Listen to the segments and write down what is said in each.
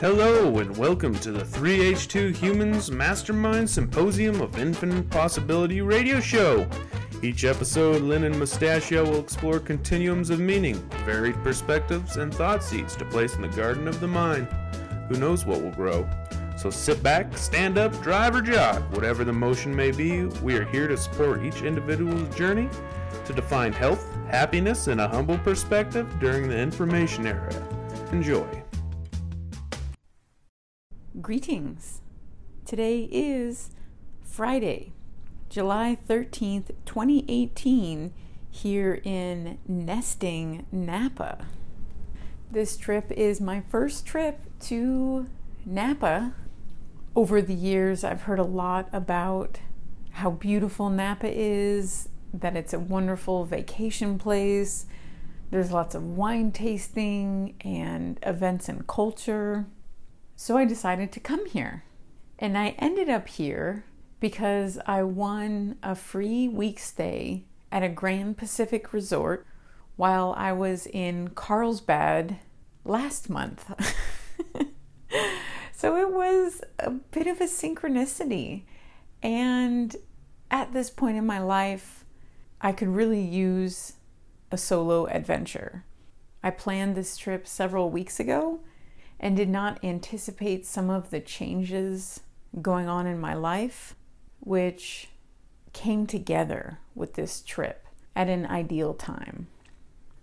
Hello, and welcome to the 3H2 Humans Mastermind Symposium of Infinite Possibility radio show. Each episode, Lynn and Mustachio will explore continuums of meaning, varied perspectives, and thought seeds to place in the garden of the mind. Who knows what will grow? So sit back, stand up, drive, or jog. Whatever the motion may be, we are here to support each individual's journey to define health, happiness, and a humble perspective during the information era. Enjoy. Greetings. Today is Friday, July 13th, 2018, here in Nesting, Napa. This trip is my first trip to Napa. Over the years, I've heard a lot about how beautiful Napa is, that it's a wonderful vacation place. There's lots of wine tasting and events and culture. So I decided to come here. And I ended up here because I won a free week stay at a Grand Pacific resort while I was in Carlsbad last month. so it was a bit of a synchronicity. And at this point in my life, I could really use a solo adventure. I planned this trip several weeks ago and did not anticipate some of the changes going on in my life, which came together with this trip at an ideal time.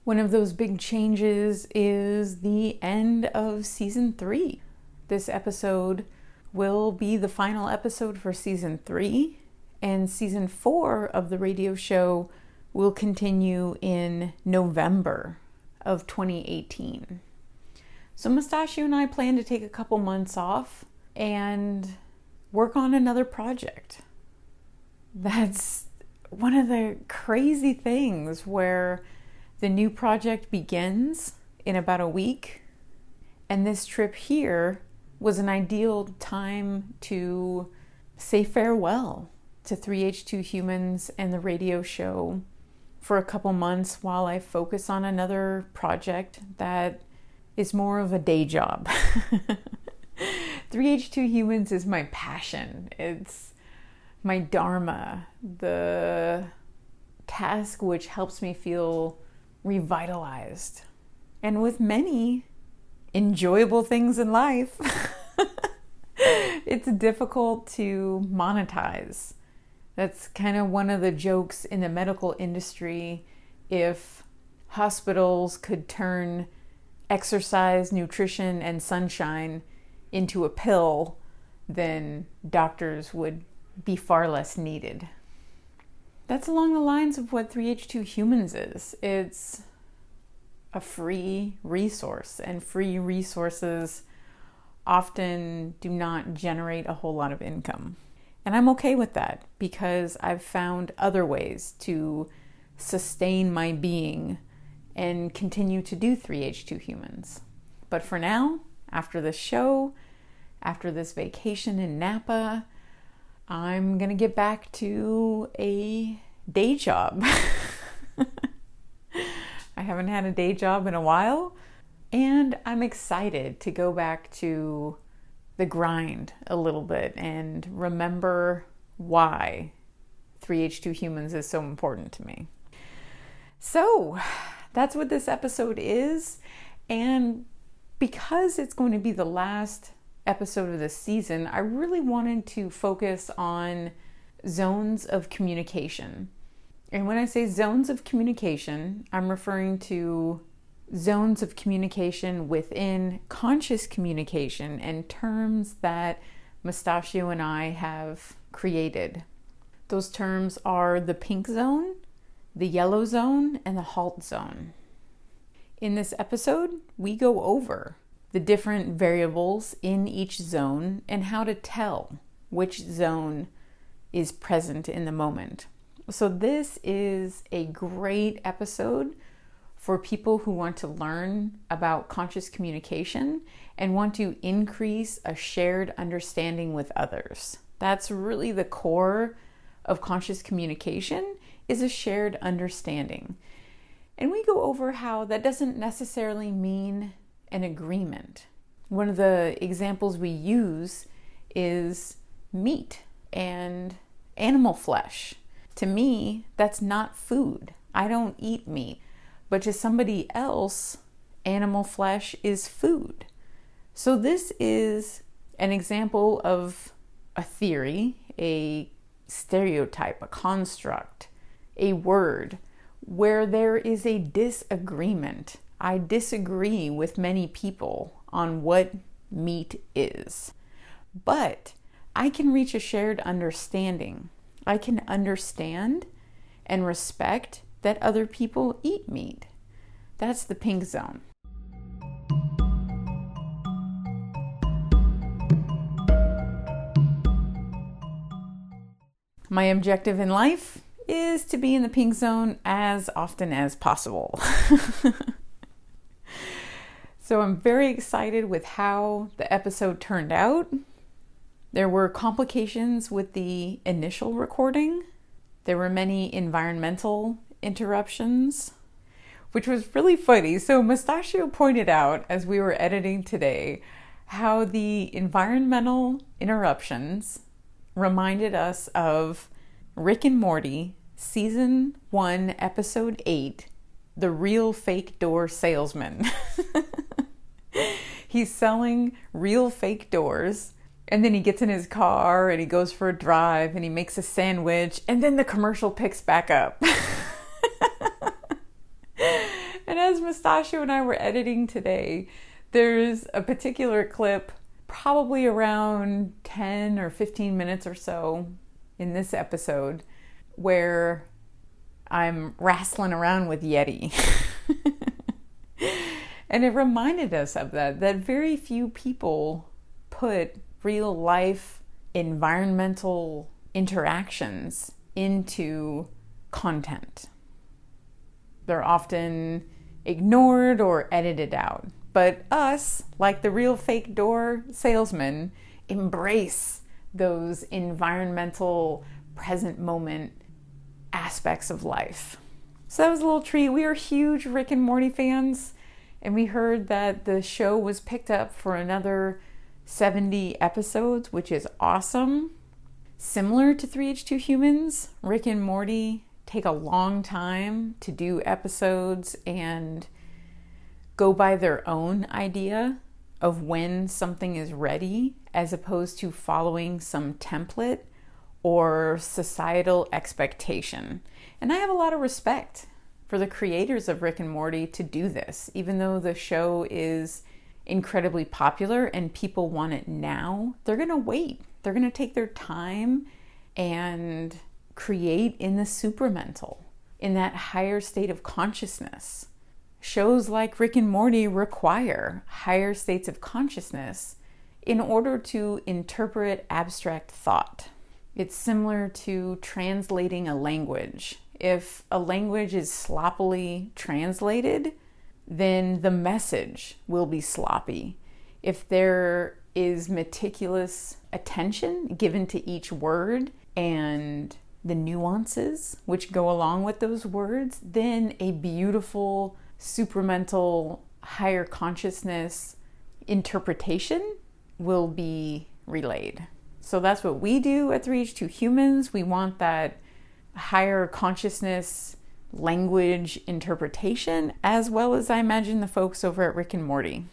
One of those big changes is the end of season three. This episode will be the final episode for season three, and season four of the radio show will continue in November of 2018. So Mustachio and I plan to take a couple months off and work on another project. That's one of the crazy things where the new project begins in about a week, and this trip here was an ideal time to say farewell to 3H2 Humans and the radio show for a couple months while I focus on another project that is more of a day job. 3H2 Humans is my passion. It's my dharma, the task which helps me feel revitalized. And with many enjoyable things in life, it's difficult to monetize. That's kind of one of the jokes in the medical industry. If hospitals could turn exercise, nutrition, and sunshine into a pill, then doctors would be far less needed. That's along the lines of what 3H2 Humans is. It's a free resource, and free resources often do not generate a whole lot of income. And I'm okay with that because I've found other ways to sustain my being and continue to do 3H2 humans. But for now, after this show, after this vacation in Napa, I'm going to get back to a day job. I haven't had a day job in a while, and I'm excited to go back to the grind a little bit and remember why 3H2 humans is so important to me. So, that's what this episode is. And because it's going to be the last episode of this season, I really wanted to focus on zones of communication. And when I say zones of communication, I'm referring to zones of communication within conscious communication and terms that Mustachio and I have created. Those terms are the pink zone, the yellow zone, and the halt zone. In this episode, we go over the different variables in each zone and how to tell which zone is present in the moment. So, this is a great episode for people who want to learn about conscious communication and want to increase a shared understanding with others. That's really the core of conscious communication is a shared understanding. And we go over how that doesn't necessarily mean an agreement. One of the examples we use is meat and animal flesh. To me, that's not food. I don't eat meat. But to somebody else, animal flesh is food. So, this is an example of a theory, a stereotype, a construct, a word where there is a disagreement. I disagree with many people on what meat is. But I can reach a shared understanding. I can understand and respect that other people eat meat. That's the pink zone. My objective in life is to be in the pink zone as often as possible. so I'm very excited with how the episode turned out. There were complications with the initial recording. There were many environmental interruptions, which was really funny. So, Mustachio pointed out as we were editing today how the environmental interruptions reminded us of Rick and Morty, season one, episode eight The Real Fake Door Salesman. He's selling real fake doors. And then he gets in his car and he goes for a drive and he makes a sandwich. And then the commercial picks back up. and as Mustachio and I were editing today, there's a particular clip, probably around 10 or 15 minutes or so in this episode, where I'm wrestling around with Yeti. and it reminded us of that, that very few people put real life environmental interactions into content. They're often ignored or edited out. But us, like the real fake door salesman, embrace those environmental present moment aspects of life. So that was a little treat. We are huge Rick and Morty fans, and we heard that the show was picked up for another 70 episodes, which is awesome. Similar to 3H2 Humans, Rick and Morty take a long time to do episodes and go by their own idea of when something is ready as opposed to following some template or societal expectation. And I have a lot of respect for the creators of Rick and Morty to do this, even though the show is incredibly popular and people want it now. They're to wait. They're to take their time and create in the supramental, in that higher state of consciousness. Shows like Rick and Morty require higher states of consciousness in order to interpret abstract thought. It's similar to translating a language. If a language is sloppily translated, then the message will be sloppy. If there is meticulous attention given to each word and the nuances which go along with those words, then a beautiful supramental higher consciousness interpretation will be relayed. So that's what we do at 3H2 Humans. We want that higher consciousness language interpretation, as well as I imagine the folks over at Rick and Morty.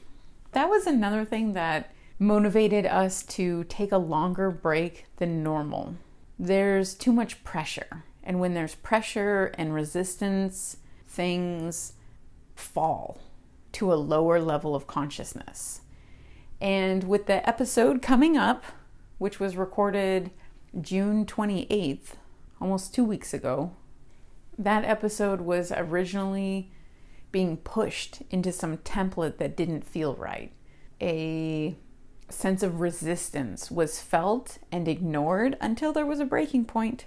That was another thing that motivated us to take a longer break than normal. There's too much pressure, and when there's pressure and resistance, things fall to a lower level of consciousness. And with the episode coming up, which was recorded June 28th, almost two weeks ago, that episode was originally being pushed into some template that didn't feel right. A sense of resistance was felt and ignored until there was a breaking point.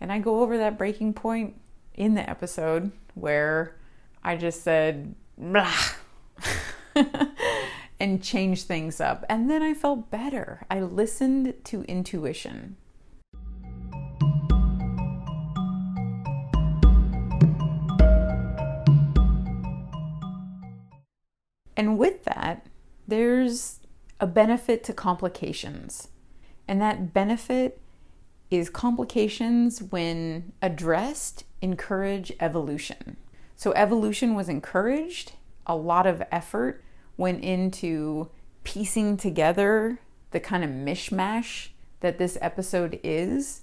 And I go over that breaking point in the episode where I just said, blah, and changed things up. And then I felt better. I listened to intuition. And with that, there's a benefit to complications. And that benefit is complications when addressed encourage evolution. So evolution was encouraged, a lot of effort went into piecing together the kind of mishmash that this episode is,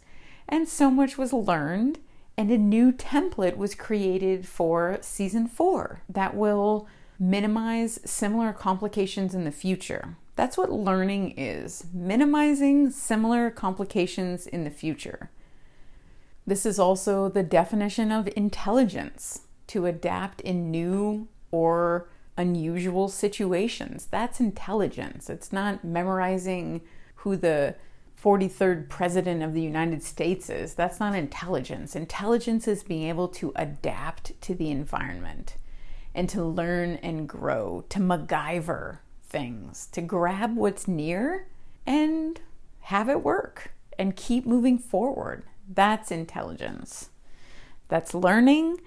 and so much was learned, and a new template was created for season four that will minimize similar complications in the future. That's what learning is minimizing similar complications in the future. This is also the definition of intelligence to adapt in new or unusual situations. That's intelligence. It's not memorizing who the 43rd president of the United States is. That's not intelligence. Intelligence is being able to adapt to the environment and to learn and grow, to MacGyver things, to grab what's near and have it work and keep moving forward. That's intelligence. That's learning.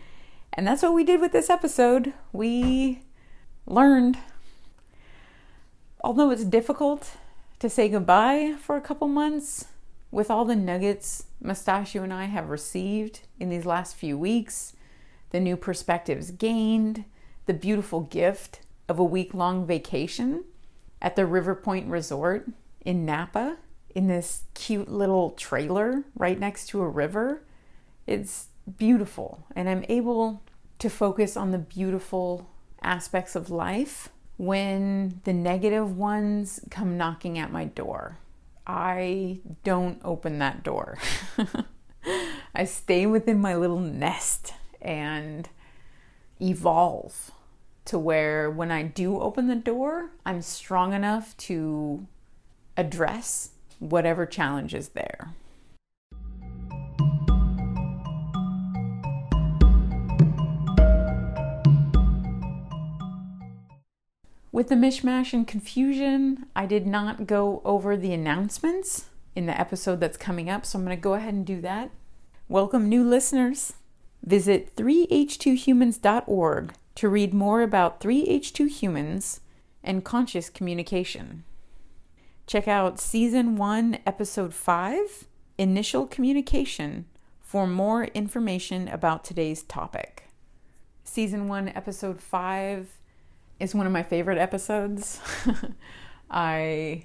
And that's what we did with this episode. We learned. Although it's difficult to say goodbye for a couple months, with all the nuggets Mustachio and I have received in these last few weeks, the new perspectives gained, the beautiful gift of a week long vacation at the River Pointe Resort in Napa in this cute little trailer right next to a river. It's beautiful, and I'm able to focus on the beautiful aspects of life when the negative ones come knocking at my door. I don't open that door. I stay within my little nest and evolve to where when I do open the door, I'm strong enough to address whatever challenge is there. With the mishmash and confusion, I did not go over the announcements in the episode that's coming up, so I'm going to go ahead and do that. Welcome, new listeners. Visit 3h2humans.org to read more about 3H2 humans and conscious communication. Check out Season 1, Episode 5, Initial Communication, for more information about today's topic. Season 1, Episode 5 is one of my favorite episodes. I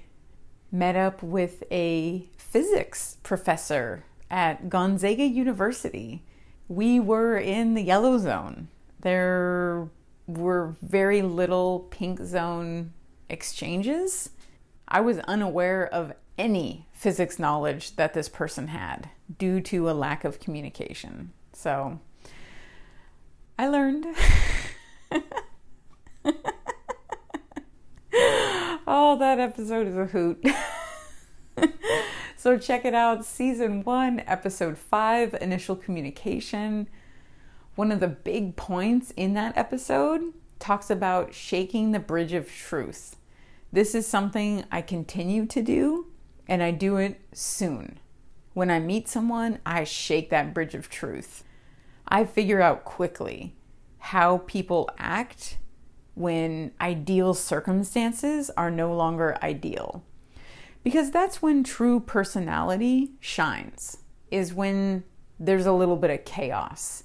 met up with a physics professor at Gonzaga University. We were in the yellow zone there were very little pink zone exchanges. I was unaware of any physics knowledge that this person had due to a lack of communication. So I learned. oh, that episode is a hoot. so check it out. Season one, episode five Initial Communication one of the big points in that episode talks about shaking the bridge of truth. This is something I continue to do, and I do it soon. When I meet someone, I shake that bridge of truth. I figure out quickly how people act when ideal circumstances are no longer ideal. Because that's when true personality shines, is when there's a little bit of chaos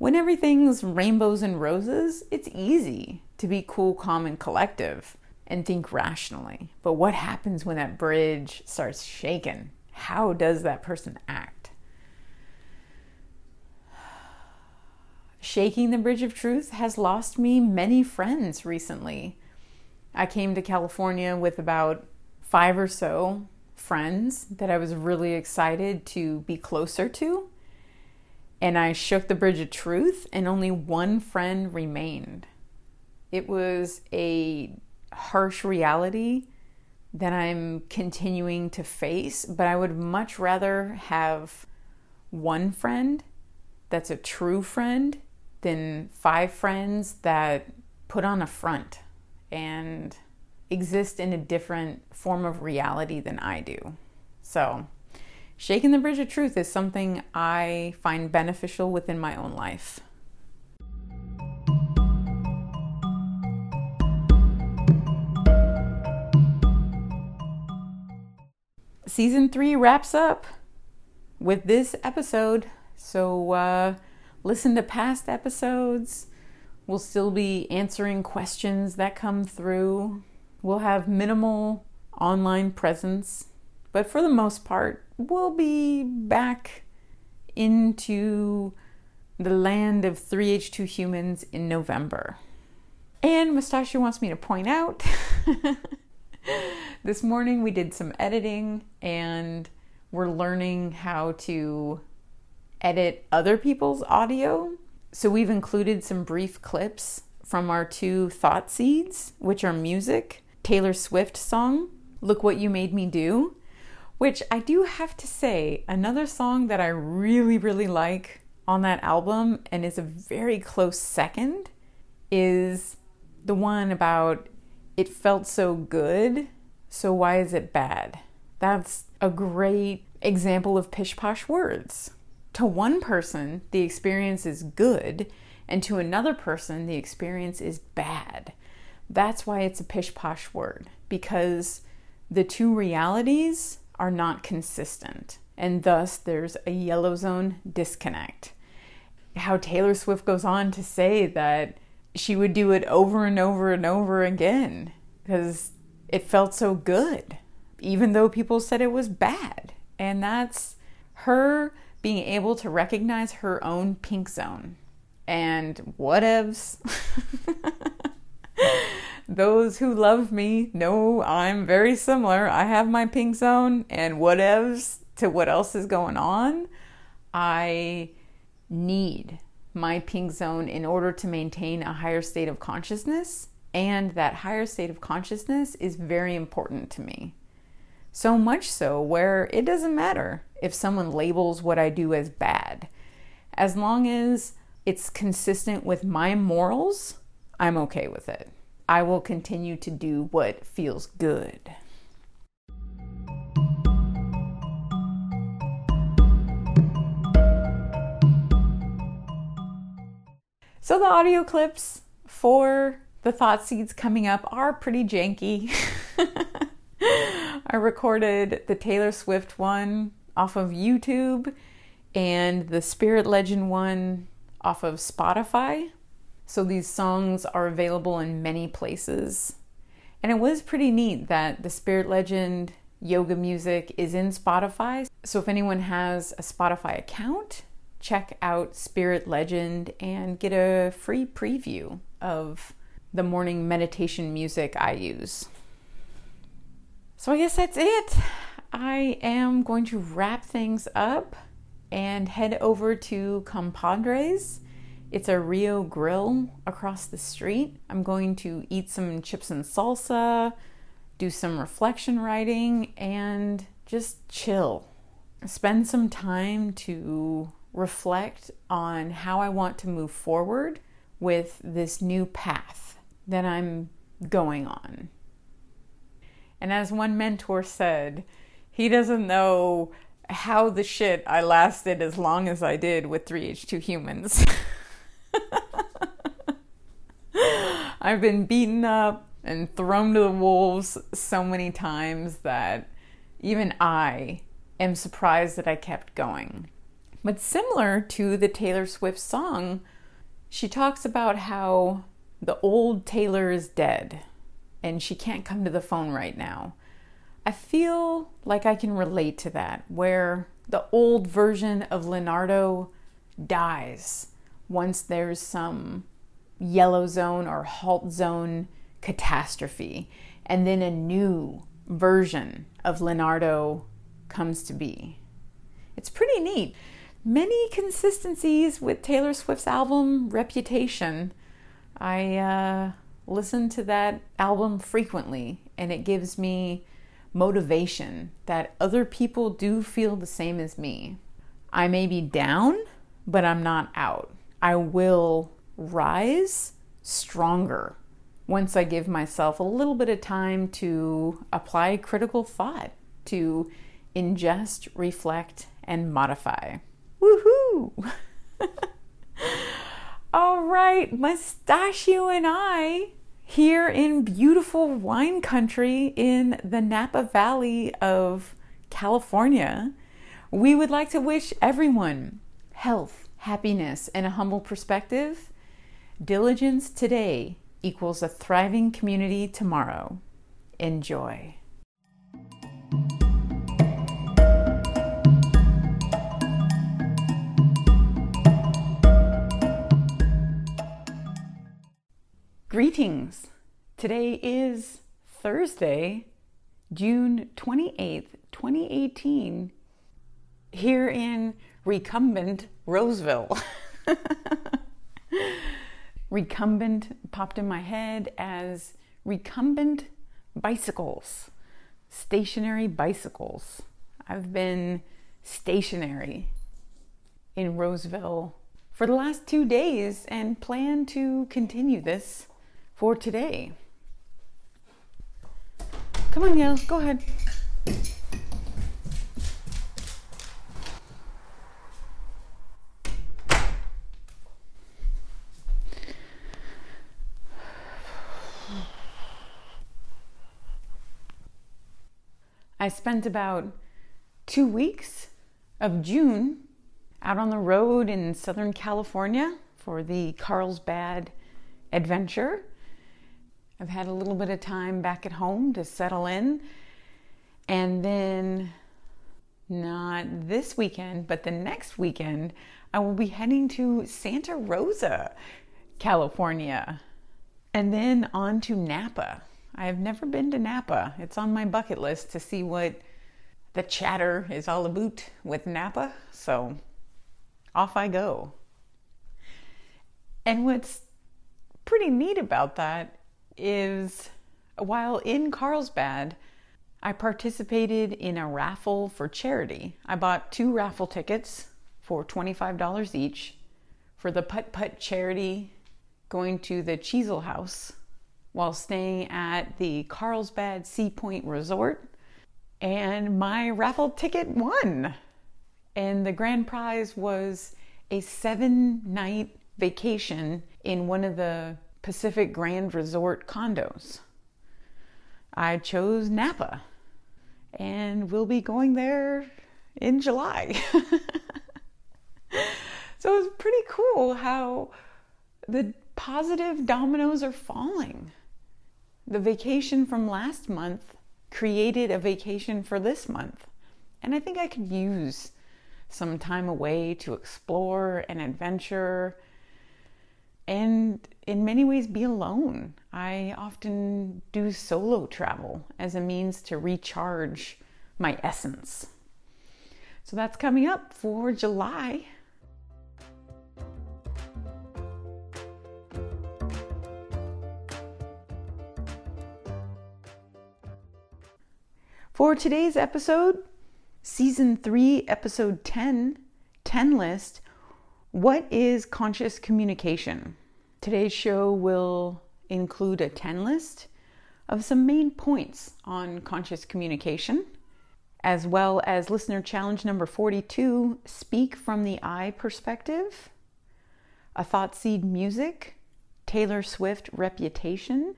when everything's rainbows and roses, it's easy to be cool, calm, and collective and think rationally. But what happens when that bridge starts shaking? How does that person act? Shaking the bridge of truth has lost me many friends recently. I came to California with about five or so friends that I was really excited to be closer to and I shook the bridge of truth, and only one friend remained. It was a harsh reality that I'm continuing to face, but I would much rather have one friend that's a true friend than five friends that put on a front and exist in a different form of reality than I do. So, shaking the bridge of truth is something I find beneficial within my own life. Season three wraps up with this episode. So, uh, listen to past episodes. We'll still be answering questions that come through. We'll have minimal online presence, but for the most part, we'll be back into the land of 3H2 humans in November. And Mustachio wants me to point out this morning we did some editing and we're learning how to edit other people's audio. So we've included some brief clips from our two thought seeds, which are music, Taylor Swift song, Look What You Made Me Do, which I do have to say, another song that I really, really like on that album and is a very close second is the one about it felt so good, so why is it bad? That's a great example of pish posh words. To one person, the experience is good, and to another person, the experience is bad. That's why it's a pish posh word, because the two realities are not consistent, and thus there's a yellow zone disconnect. How Taylor Swift goes on to say that she would do it over and over and over again because it felt so good, even though people said it was bad. And that's her being able to recognize her own pink zone. And whatevs. Those who love me know I'm very similar. I have my pink zone, and whatevs to what else is going on. I need my pink zone in order to maintain a higher state of consciousness, and that higher state of consciousness is very important to me. So much so where it doesn't matter if someone labels what I do as bad. As long as it's consistent with my morals, I'm okay with it. I will continue to do what feels good. So, the audio clips for the thought seeds coming up are pretty janky. I recorded the Taylor Swift one off of YouTube and the Spirit Legend one off of Spotify. So these songs are available in many places. And it was pretty neat that the Spirit Legend yoga music is in Spotify. So if anyone has a Spotify account, check out Spirit Legend and get a free preview of the morning meditation music I use. So I guess that's it. I am going to wrap things up and head over to Compadres it's a Rio Grille across the street. I'm going to eat some chips and salsa, do some reflection writing, and just chill. Spend some time to reflect on how I want to move forward with this new path that I'm going on. And as one mentor said, he doesn't know how the shit I lasted as long as I did with 3H2 humans. I've been beaten up and thrown to the wolves so many times that even I am surprised that I kept going. But similar to the Taylor Swift song, she talks about how the old Taylor is dead and she can't come to the phone right now. I feel like I can relate to that, where the old version of Leonardo dies once there's some yellow zone or halt zone catastrophe, and then a new version of Leonardo comes to be. It's pretty neat. Many consistencies with Taylor Swift's album Reputation. I uh, listen to that album frequently, and it gives me motivation that other people do feel the same as me. I may be down, but I'm not out. I will rise stronger once I give myself a little bit of time to apply critical thought, to ingest, reflect, and modify. Woohoo! All right, Mustachio and I here in beautiful wine country in the Napa Valley of California, we would like to wish everyone health, happiness, and a humble perspective. Diligence today equals a thriving community tomorrow. Enjoy. Greetings. Today is Thursday, June 28th, 2018, here in recumbent Roseville. recumbent popped in my head as recumbent bicycles, stationary bicycles. I've been stationary in Roseville for the last two days and plan to continue this for today. Come on, Yale, go ahead. I spent about two weeks of June out on the road in Southern California for the Carlsbad adventure. I've had a little bit of time back at home to settle in. And then, not this weekend, but the next weekend, I will be heading to Santa Rosa, California, and then on to Napa. I have never been to Napa. It's on my bucket list to see what the chatter is all about with Napa. So off I go. And what's pretty neat about that is while in Carlsbad, I participated in a raffle for charity. I bought two raffle tickets for $25 each for the Putt Putt charity going to the Cheezel House while staying at the Carlsbad Seapointe Resort. And my raffle ticket won. And the grand prize was a seven night vacation in one of the Pacific Grand Resort condos. I chose Napa and we'll be going there in July. so it's pretty cool how the positive dominoes are falling. The vacation from last month created a vacation for this month. And I think I could use some time away to explore and adventure and in many ways be alone. I often do solo travel as a means to recharge my essence. So that's coming up for July. For today's episode, Season 3, Episode 10, 10 list What is conscious communication? Today's show will include a 10 list of some main points on conscious communication, as well as listener challenge number 42 Speak from the I perspective, a thought seed music, Taylor Swift reputation,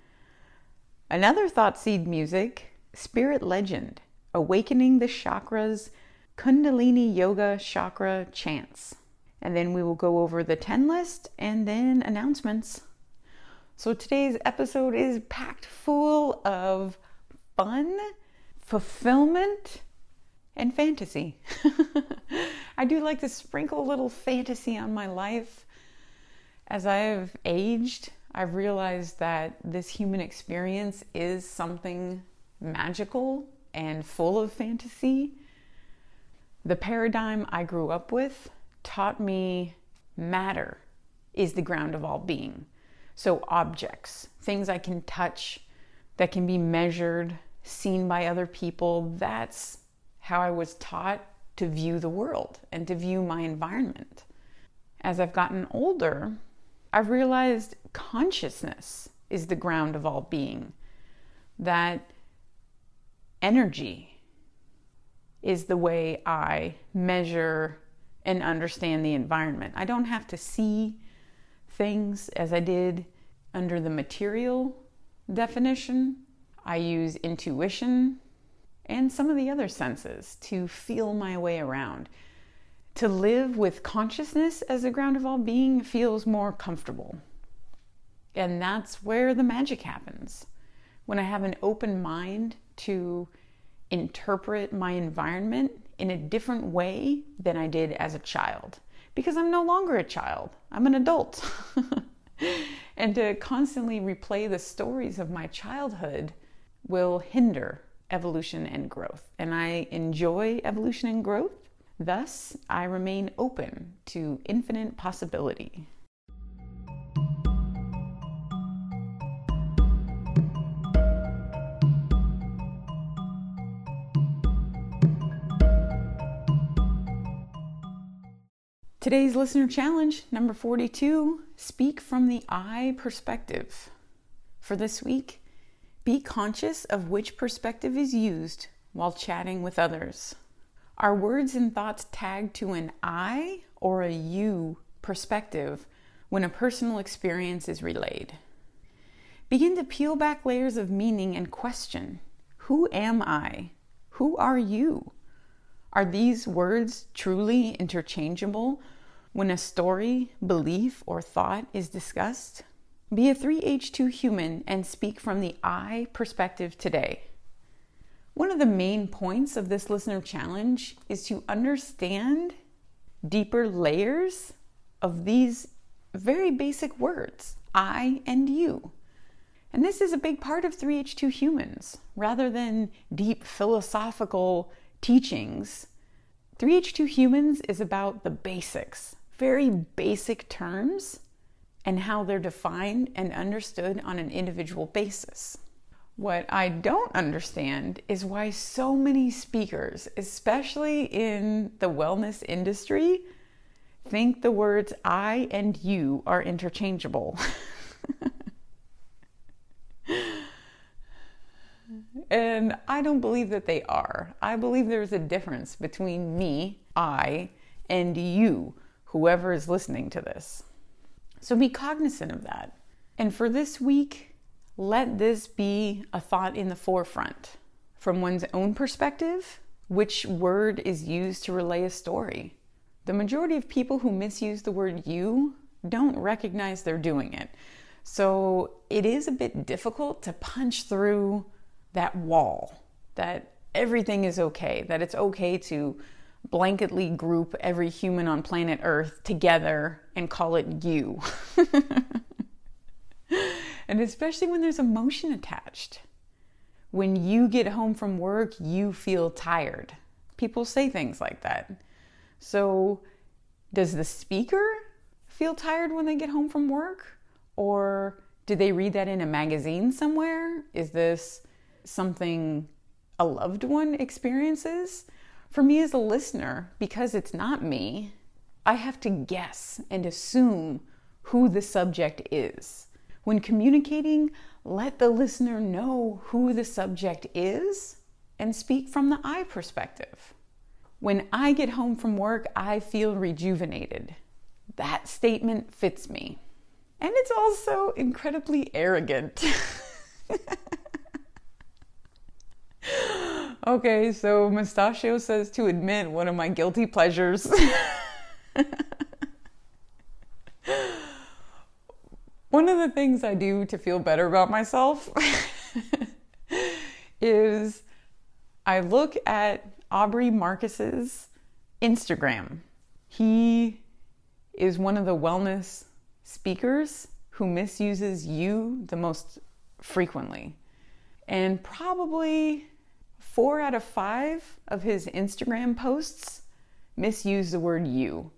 another thought seed music Spirit Legend Awakening the Chakras Kundalini Yoga Chakra Chants. And then we will go over the 10 list and then announcements. So today's episode is packed full of fun, fulfillment, and fantasy. I do like to sprinkle a little fantasy on my life. As I've aged, I've realized that this human experience is something magical and full of fantasy. The paradigm I grew up with taught me matter is the ground of all being. So, objects, things I can touch, that can be measured, seen by other people, that's how I was taught to view the world and to view my environment. As I've gotten older, I've realized consciousness is the ground of all being. That energy is the way I measure and understand the environment. I don't have to see things as I did under the material definition. I use intuition and some of the other senses to feel my way around. To live with consciousness as the ground of all being feels more comfortable. And that's where the magic happens. When I have an open mind to interpret my environment in a different way than I did as a child. Because I'm no longer a child, I'm an adult. and to constantly replay the stories of my childhood will hinder evolution and growth. And I enjoy evolution and growth, thus, I remain open to infinite possibility. Today's listener challenge, number 42 Speak from the I perspective. For this week, be conscious of which perspective is used while chatting with others. Are words and thoughts tagged to an I or a you perspective when a personal experience is relayed? Begin to peel back layers of meaning and question Who am I? Who are you? Are these words truly interchangeable when a story, belief, or thought is discussed? Be a 3H2 human and speak from the I perspective today. One of the main points of this listener challenge is to understand deeper layers of these very basic words I and you. And this is a big part of 3H2 humans. Rather than deep philosophical teachings, 3H2 Humans is about the basics, very basic terms, and how they're defined and understood on an individual basis. What I don't understand is why so many speakers, especially in the wellness industry, think the words I and you are interchangeable. And I don't believe that they are. I believe there's a difference between me, I, and you, whoever is listening to this. So be cognizant of that. And for this week, let this be a thought in the forefront. From one's own perspective, which word is used to relay a story? The majority of people who misuse the word you don't recognize they're doing it. So it is a bit difficult to punch through that wall that everything is okay, that it's okay to blanketly group every human on planet Earth together and call it you. and especially when there's emotion attached. When you get home from work, you feel tired. People say things like that. So, does the speaker feel tired when they get home from work? Or did they read that in a magazine somewhere? Is this something a loved one experiences, for me as a listener, because it's not me, I have to guess and assume who the subject is. When communicating, let the listener know who the subject is and speak from the I perspective. When I get home from work, I feel rejuvenated. That statement fits me. And it's also incredibly arrogant. okay, so Mustachio says to admit one of my guilty pleasures. one of the things I do to feel better about myself is I look at Aubrey Marcus's Instagram. He is one of the wellness speakers who misuses you the most frequently. And probably four out of five of his Instagram posts misuse the word you.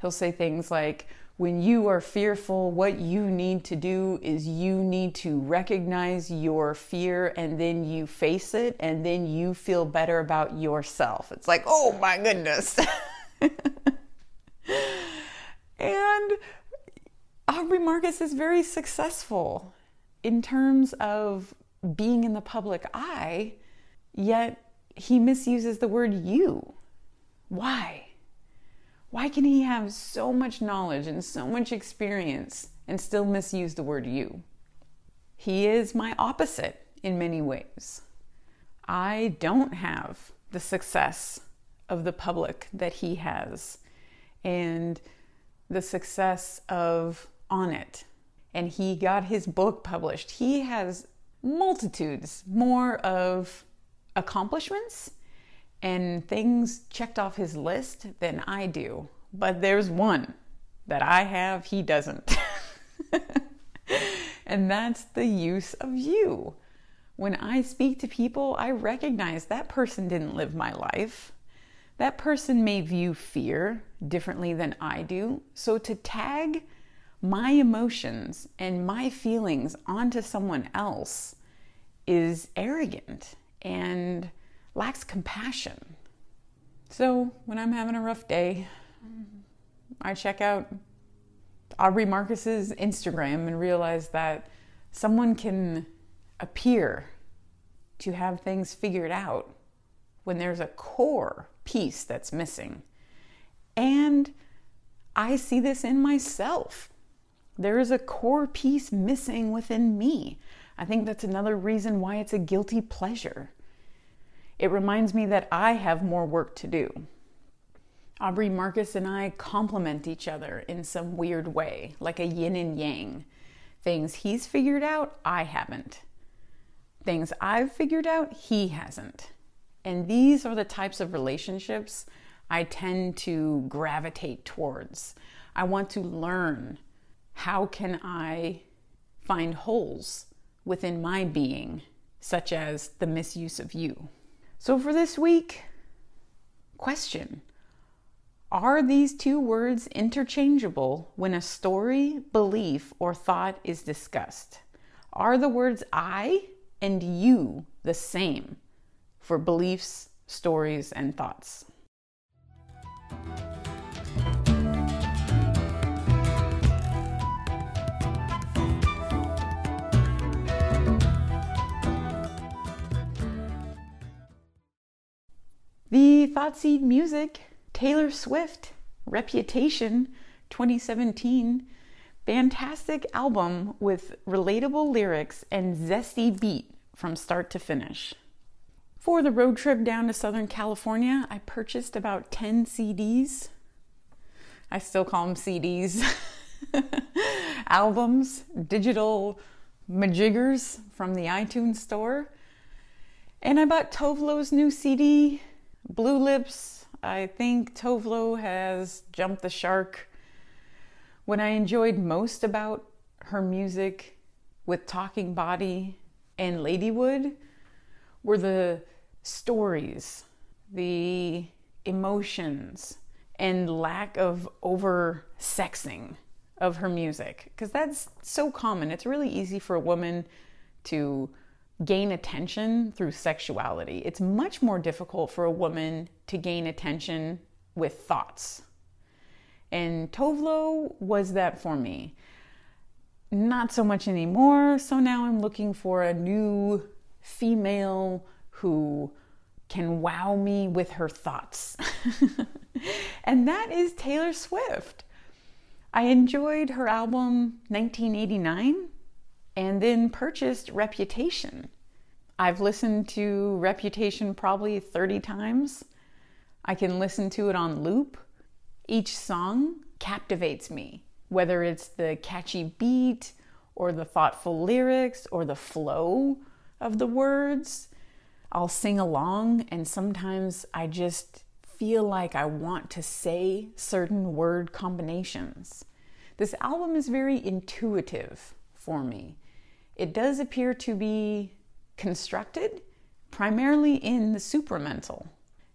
He'll say things like, when you are fearful, what you need to do is you need to recognize your fear and then you face it and then you feel better about yourself. It's like, oh my goodness. and Aubrey Marcus is very successful in terms of being in the public eye, yet he misuses the word you. Why? Why can he have so much knowledge and so much experience and still misuse the word you? He is my opposite in many ways. I don't have the success of the public that he has and the success of Onnit. And he got his book published. He has multitudes more of accomplishments and things checked off his list than I do. But there's one that I have, he doesn't. and that's the use of you. When I speak to people, I recognize that person didn't live my life. That person may view fear differently than I do. So to tag my emotions and my feelings onto someone else is arrogant and lacks compassion. So when I'm having a rough day, I check out Aubrey Marcus's Instagram and realize that someone can appear to have things figured out when there's a core piece that's missing. And I see this in myself. There is a core piece missing within me. I think that's another reason why it's a guilty pleasure. It reminds me that I have more work to do. Aubrey Marcus and I complement each other in some weird way, like a yin and yang. Things he's figured out, I haven't. Things I've figured out, he hasn't. And these are the types of relationships I tend to gravitate towards. I want to learn how can I find holes within my being, such as the misuse of you. So for this week, question Are these two words interchangeable when a story, belief, or thought is discussed? Are the words I and you the same for beliefs, stories, and thoughts? The Thoughtseed music, Taylor Swift, Reputation 2017. Fantastic album with relatable lyrics and zesty beat from start to finish. For the road trip down to Southern California, I purchased about 10 CDs. I still call them CDs. Albums, digital majiggers from the iTunes store. And I bought Tove Lo's new CD, Blue Lips, I think Tove Lo has jumped the shark. What I enjoyed most about her music with Talking Body and Lady Wood were the stories, the emotions, and lack of over sexing of her music. Because that's so common. It's really easy for a woman to gain attention through sexuality. It's much more difficult for a woman to gain attention with thoughts. And Tove Lo was that for me. Not so much anymore, so now I'm looking for a new female who can wow me with her thoughts. and that is Taylor Swift. I enjoyed her album 1989 and then purchased Reputation. I've listened to Reputation probably 30 times. I can listen to it on loop. Each song captivates me, whether it's the catchy beat or the thoughtful lyrics or the flow of the words. I'll sing along, and sometimes I just feel like I want to say certain word combinations. This album is very intuitive for me. It does appear to be constructed primarily in the supramental.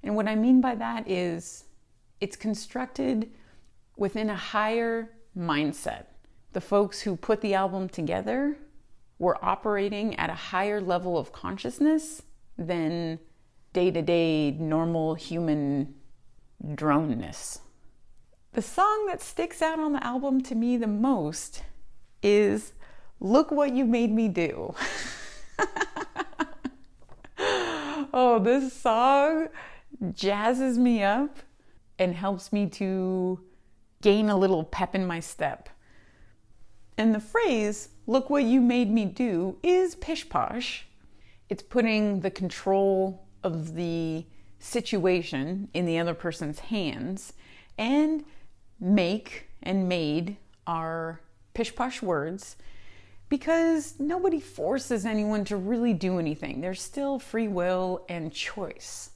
And what I mean by that is it's constructed within a higher mindset. The folks who put the album together were operating at a higher level of consciousness than day to day normal human droneness. The song that sticks out on the album to me the most is Look What You Made Me Do. oh, this song jazzes me up and helps me to gain a little pep in my step. And the phrase, look what you made me do, is pish posh. It's putting the control of the situation in the other person's hands and make and made are pish posh words because nobody forces anyone to really do anything. There's still free will and choice.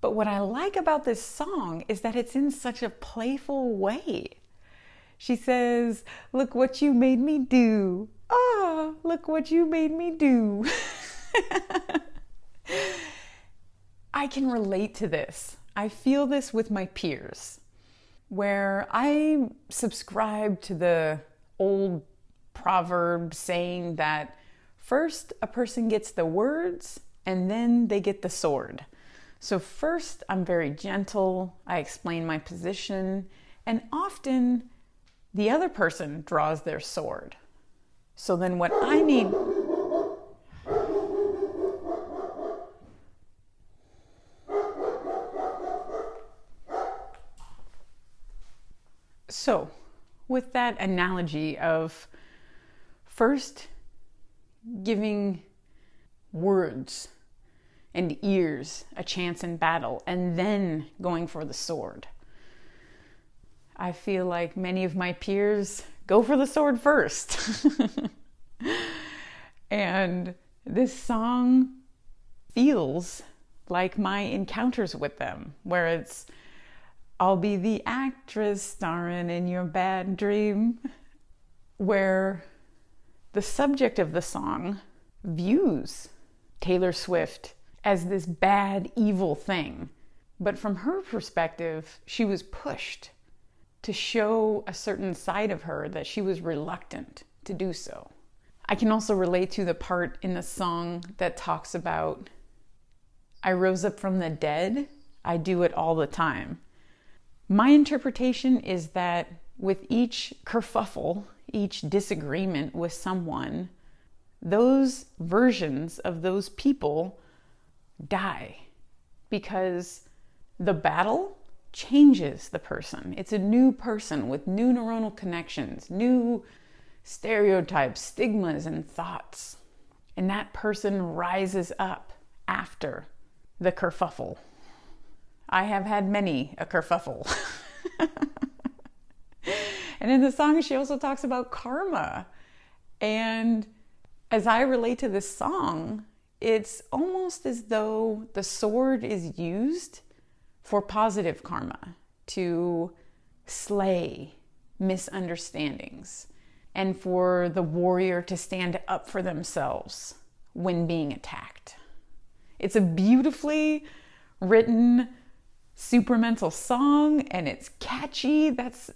But what I like about this song is that it's in such a playful way. She says, Look what you made me do. Ah, look what you made me do. I can relate to this. I feel this with my peers, where I subscribe to the old proverb saying that first a person gets the words and then they get the sword. So, first, I'm very gentle, I explain my position, and often the other person draws their sword. So, then what I need. So, with that analogy of first giving words and ears a chance in battle, and then going for the sword. I feel like many of my peers go for the sword first. and this song feels like my encounters with them, where it's, I'll be the actress starring in your bad dream, where the subject of the song views Taylor Swift as this bad, evil thing. But from her perspective, she was pushed to show a certain side of her that she was reluctant to do so. I can also relate to the part in the song that talks about I rose up from the dead, I do it all the time. My interpretation is that with each kerfuffle, each disagreement with someone, those versions of those people die because the battle changes the person. It's a new person with new neuronal connections, new stereotypes, stigmas, and thoughts. And that person rises up after the kerfuffle. I have had many a kerfuffle. and in the song, she also talks about karma. And as I relate to this song, it's almost as though the sword is used for positive karma to slay misunderstandings and for the warrior to stand up for themselves when being attacked. It's a beautifully written supramental song and it's catchy. That's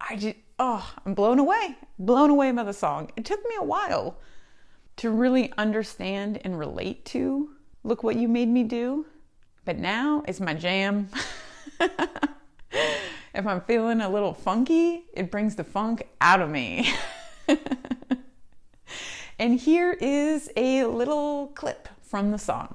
I just oh, I'm blown away. Blown away by the song. It took me a while to really understand and relate to Look What You Made Me Do. But now it's my jam. if I'm feeling a little funky, it brings the funk out of me. and here is a little clip from the song.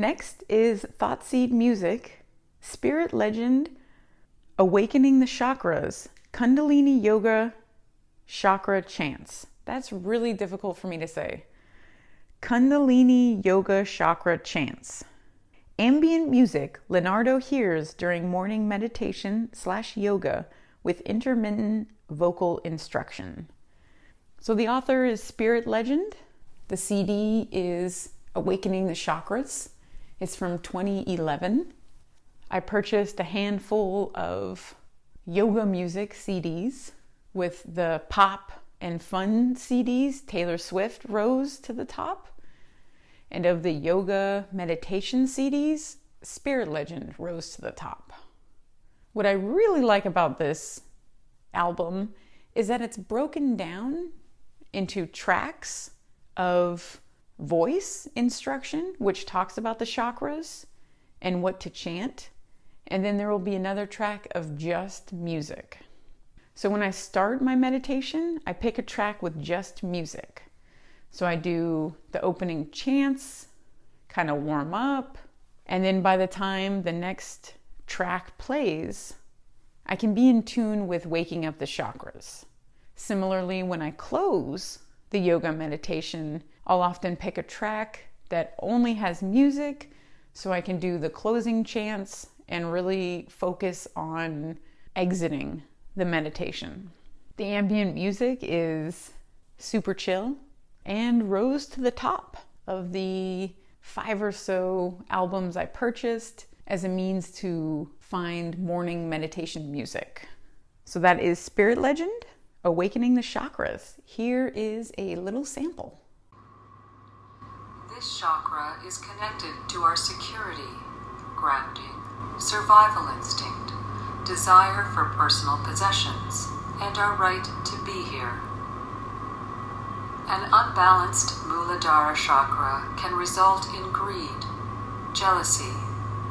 Next is Thoughtseed Music, Spirit Legend, Awakening the Chakras, Kundalini Yoga Chakra Chants. That's really difficult for me to say. Kundalini Yoga Chakra Chants. Ambient music Leonardo hears during morning meditation slash yoga with intermittent vocal instruction. So the author is Spirit Legend. The CD is Awakening the Chakras. It's from 2011. I purchased a handful of yoga music CDs with the pop and fun CDs. Taylor Swift rose to the top. And of the yoga meditation CDs, Spirit Legend rose to the top. What I really like about this album is that it's broken down into tracks of voice instruction, which talks about the chakras and what to chant. And then there will be another track of just music. So when I start my meditation, I pick a track with just music. So I do the opening chants, kind of warm up, and then by the time the next track plays, I can be in tune with waking up the chakras. Similarly, when I close the yoga meditation, I'll often pick a track that only has music so I can do the closing chants and really focus on exiting the meditation. The ambient music is super chill and rose to the top of the five or so albums I purchased as a means to find morning meditation music. So that is Spirit Legend, Awakening the Chakras. Here is a little sample. This chakra is connected to our security, grounding, survival instinct, desire for personal possessions, and our right to be here. An unbalanced Muladhara chakra can result in greed, jealousy,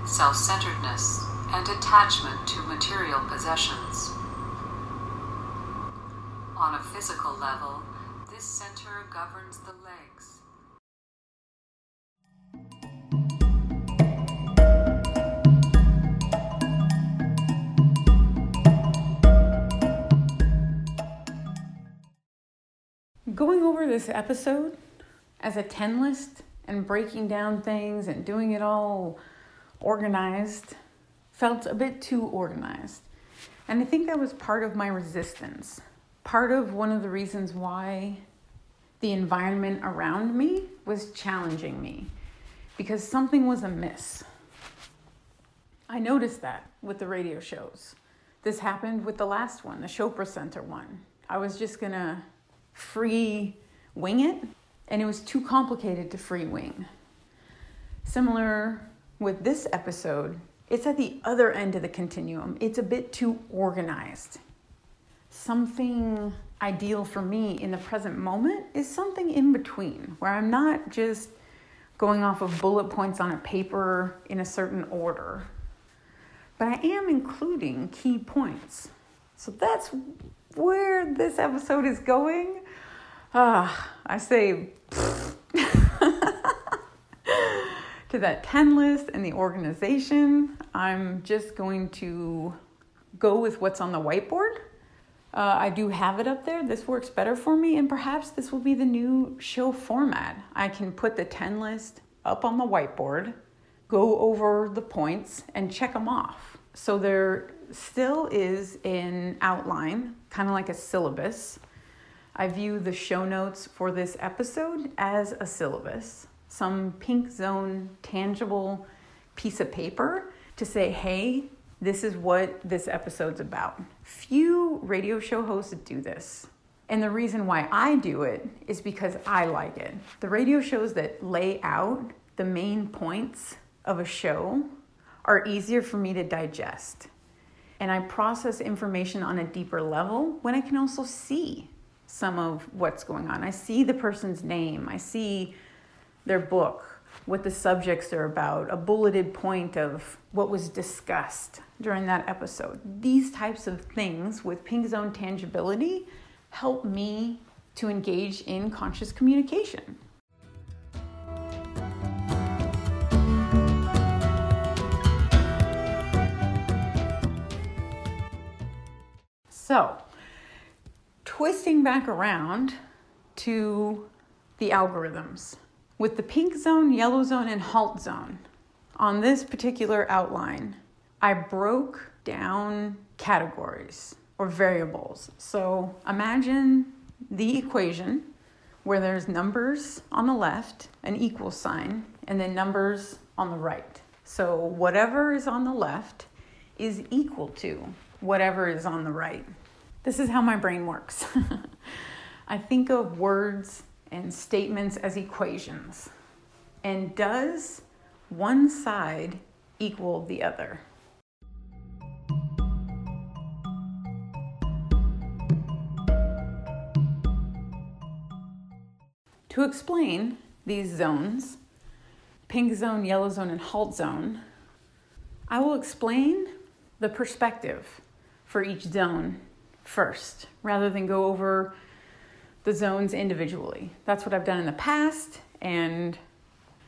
self centeredness, and attachment to material possessions. On a physical level, this center governs the legs. Going over this episode as a 10 list and breaking down things and doing it all organized felt a bit too organized. And I think that was part of my resistance. Part of one of the reasons why the environment around me was challenging me because something was amiss. I noticed that with the radio shows. This happened with the last one, the Chopra Center one. I was just gonna free wing it, and it was too complicated to free wing. Similar with this episode, it's at the other end of the continuum. It's a bit too organized. Something ideal for me in the present moment is something in between, where I'm not just going off of bullet points on a paper in a certain order, but I am including key points. So that's where this episode is going. Ah, I say to that 10 list and the organization. I'm just going to go with what's on the whiteboard. Uh, I do have it up there. This works better for me, and perhaps this will be the new show format. I can put the 10 list up on the whiteboard, go over the points, and check them off. So there still is an outline, kind of like a syllabus. I view the show notes for this episode as a syllabus, some pink zone tangible piece of paper to say, hey, this is what this episode's about. Few radio show hosts do this. And the reason why I do it is because I like it. The radio shows that lay out the main points of a show are easier for me to digest. And I process information on a deeper level when I can also see some of what's going on. I see the person's name, I see their book, what the subjects are about, a bulleted point of what was discussed during that episode. These types of things with pink zone tangibility help me to engage in conscious communication. So, twisting back around to the algorithms with the pink zone, yellow zone, and halt zone on this particular outline, I broke down categories or variables. So imagine the equation where there's numbers on the left, an equal sign, and then numbers on the right. So whatever is on the left is equal to whatever is on the right. This is how my brain works. I think of words and statements as equations. And does one side equal the other? To explain, these zones pink zone, yellow zone, and halt zone, I will explain the perspective for each zone first rather than go over the zones individually. That's what I've done in the past, and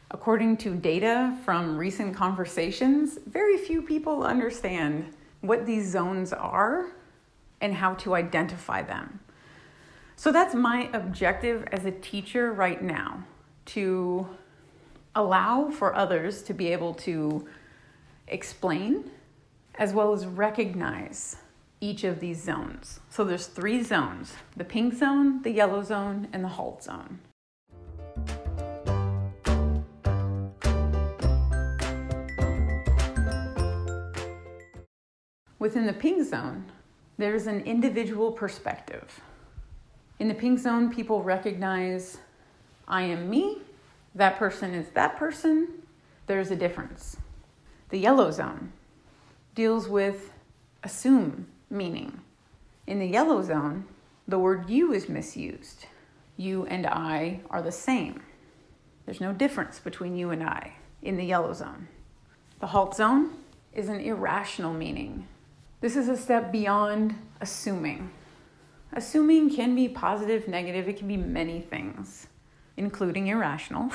according to data from recent conversations, very few people understand what these zones are and how to identify them. So that's my objective as a teacher right now to allow for others to be able to explain as well as recognize each of these zones. So there's three zones the pink zone, the yellow zone, and the halt zone. Within the pink zone, there's an individual perspective. In the pink zone, people recognize I am me, that person is that person, there's a difference. The yellow zone deals with assume meaning. In the yellow zone, the word you is misused. You and I are the same. There's no difference between you and I in the yellow zone. The halt zone is an irrational meaning. This is a step beyond assuming. Assuming can be positive, negative, it can be many things, including irrational.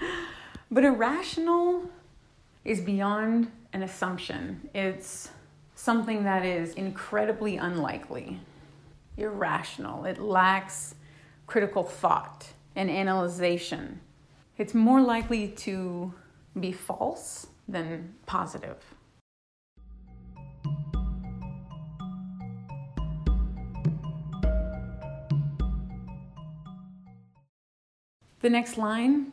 but irrational is beyond an assumption, it's something that is incredibly unlikely, irrational. It lacks critical thought and analyzation. It's more likely to be false than positive. The next line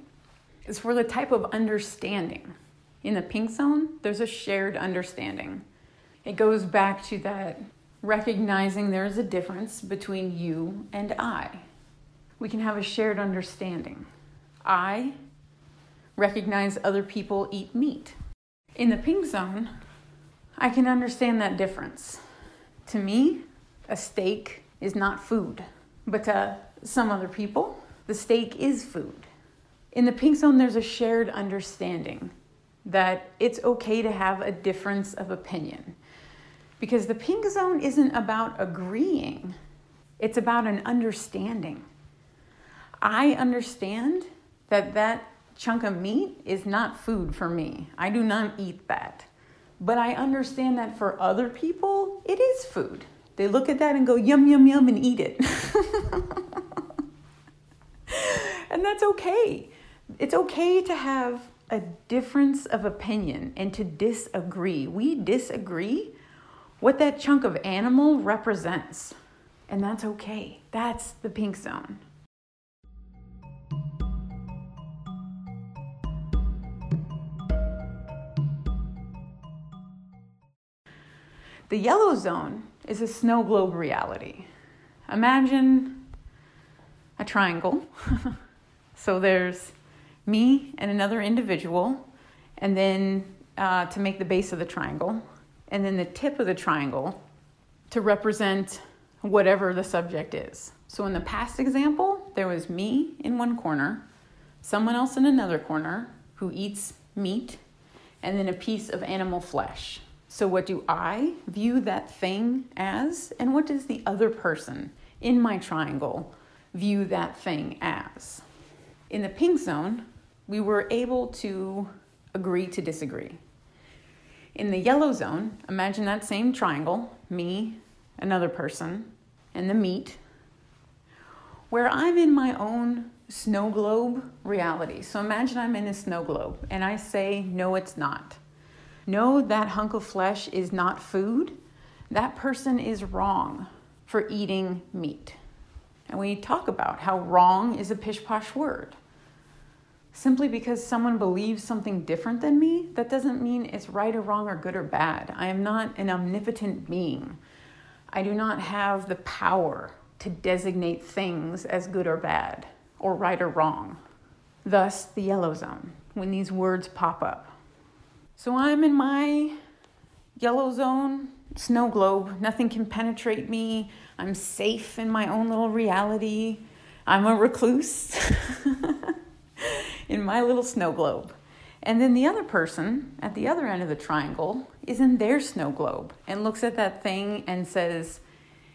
is for the type of understanding. In the pink zone, there's a shared understanding. It goes back to that recognizing there's a difference between you and I. We can have a shared understanding. I recognize other people eat meat. In the pink zone, I can understand that difference. To me, a steak is not food, but to some other people, the steak is food. In the pink zone, there's a shared understanding that it's okay to have a difference of opinion. Because the pink zone isn't about agreeing, it's about an understanding. I understand that that chunk of meat is not food for me. I do not eat that. But I understand that for other people, it is food. They look at that and go, yum, yum, yum, and eat it. and that's okay. It's okay to have a difference of opinion and to disagree. We disagree what that chunk of animal represents, and that's okay. That's the pink zone. The yellow zone is a snow globe reality. Imagine a triangle. so there's me and another individual, and then uh, to make the base of the triangle, and then the tip of the triangle to represent whatever the subject is. So in the past example, there was me in one corner, someone else in another corner who eats meat, and then a piece of animal flesh. So, what do I view that thing as? And what does the other person in my triangle view that thing as? In the pink zone, we were able to agree to disagree. In the yellow zone, imagine that same triangle me, another person, and the meat, where I'm in my own snow globe reality. So imagine I'm in a snow globe and I say, no, it's not. No, that hunk of flesh is not food. That person is wrong for eating meat. And we talk about how wrong is a pish posh word. Simply because someone believes something different than me, that doesn't mean it's right or wrong or good or bad. I am not an omnipotent being. I do not have the power to designate things as good or bad, or right or wrong. Thus, the yellow zone, when these words pop up. So I'm in my yellow zone, snow globe. Nothing can penetrate me. I'm safe in my own little reality. I'm a recluse. in my little snow globe. And then the other person at the other end of the triangle is in their snow globe and looks at that thing and says,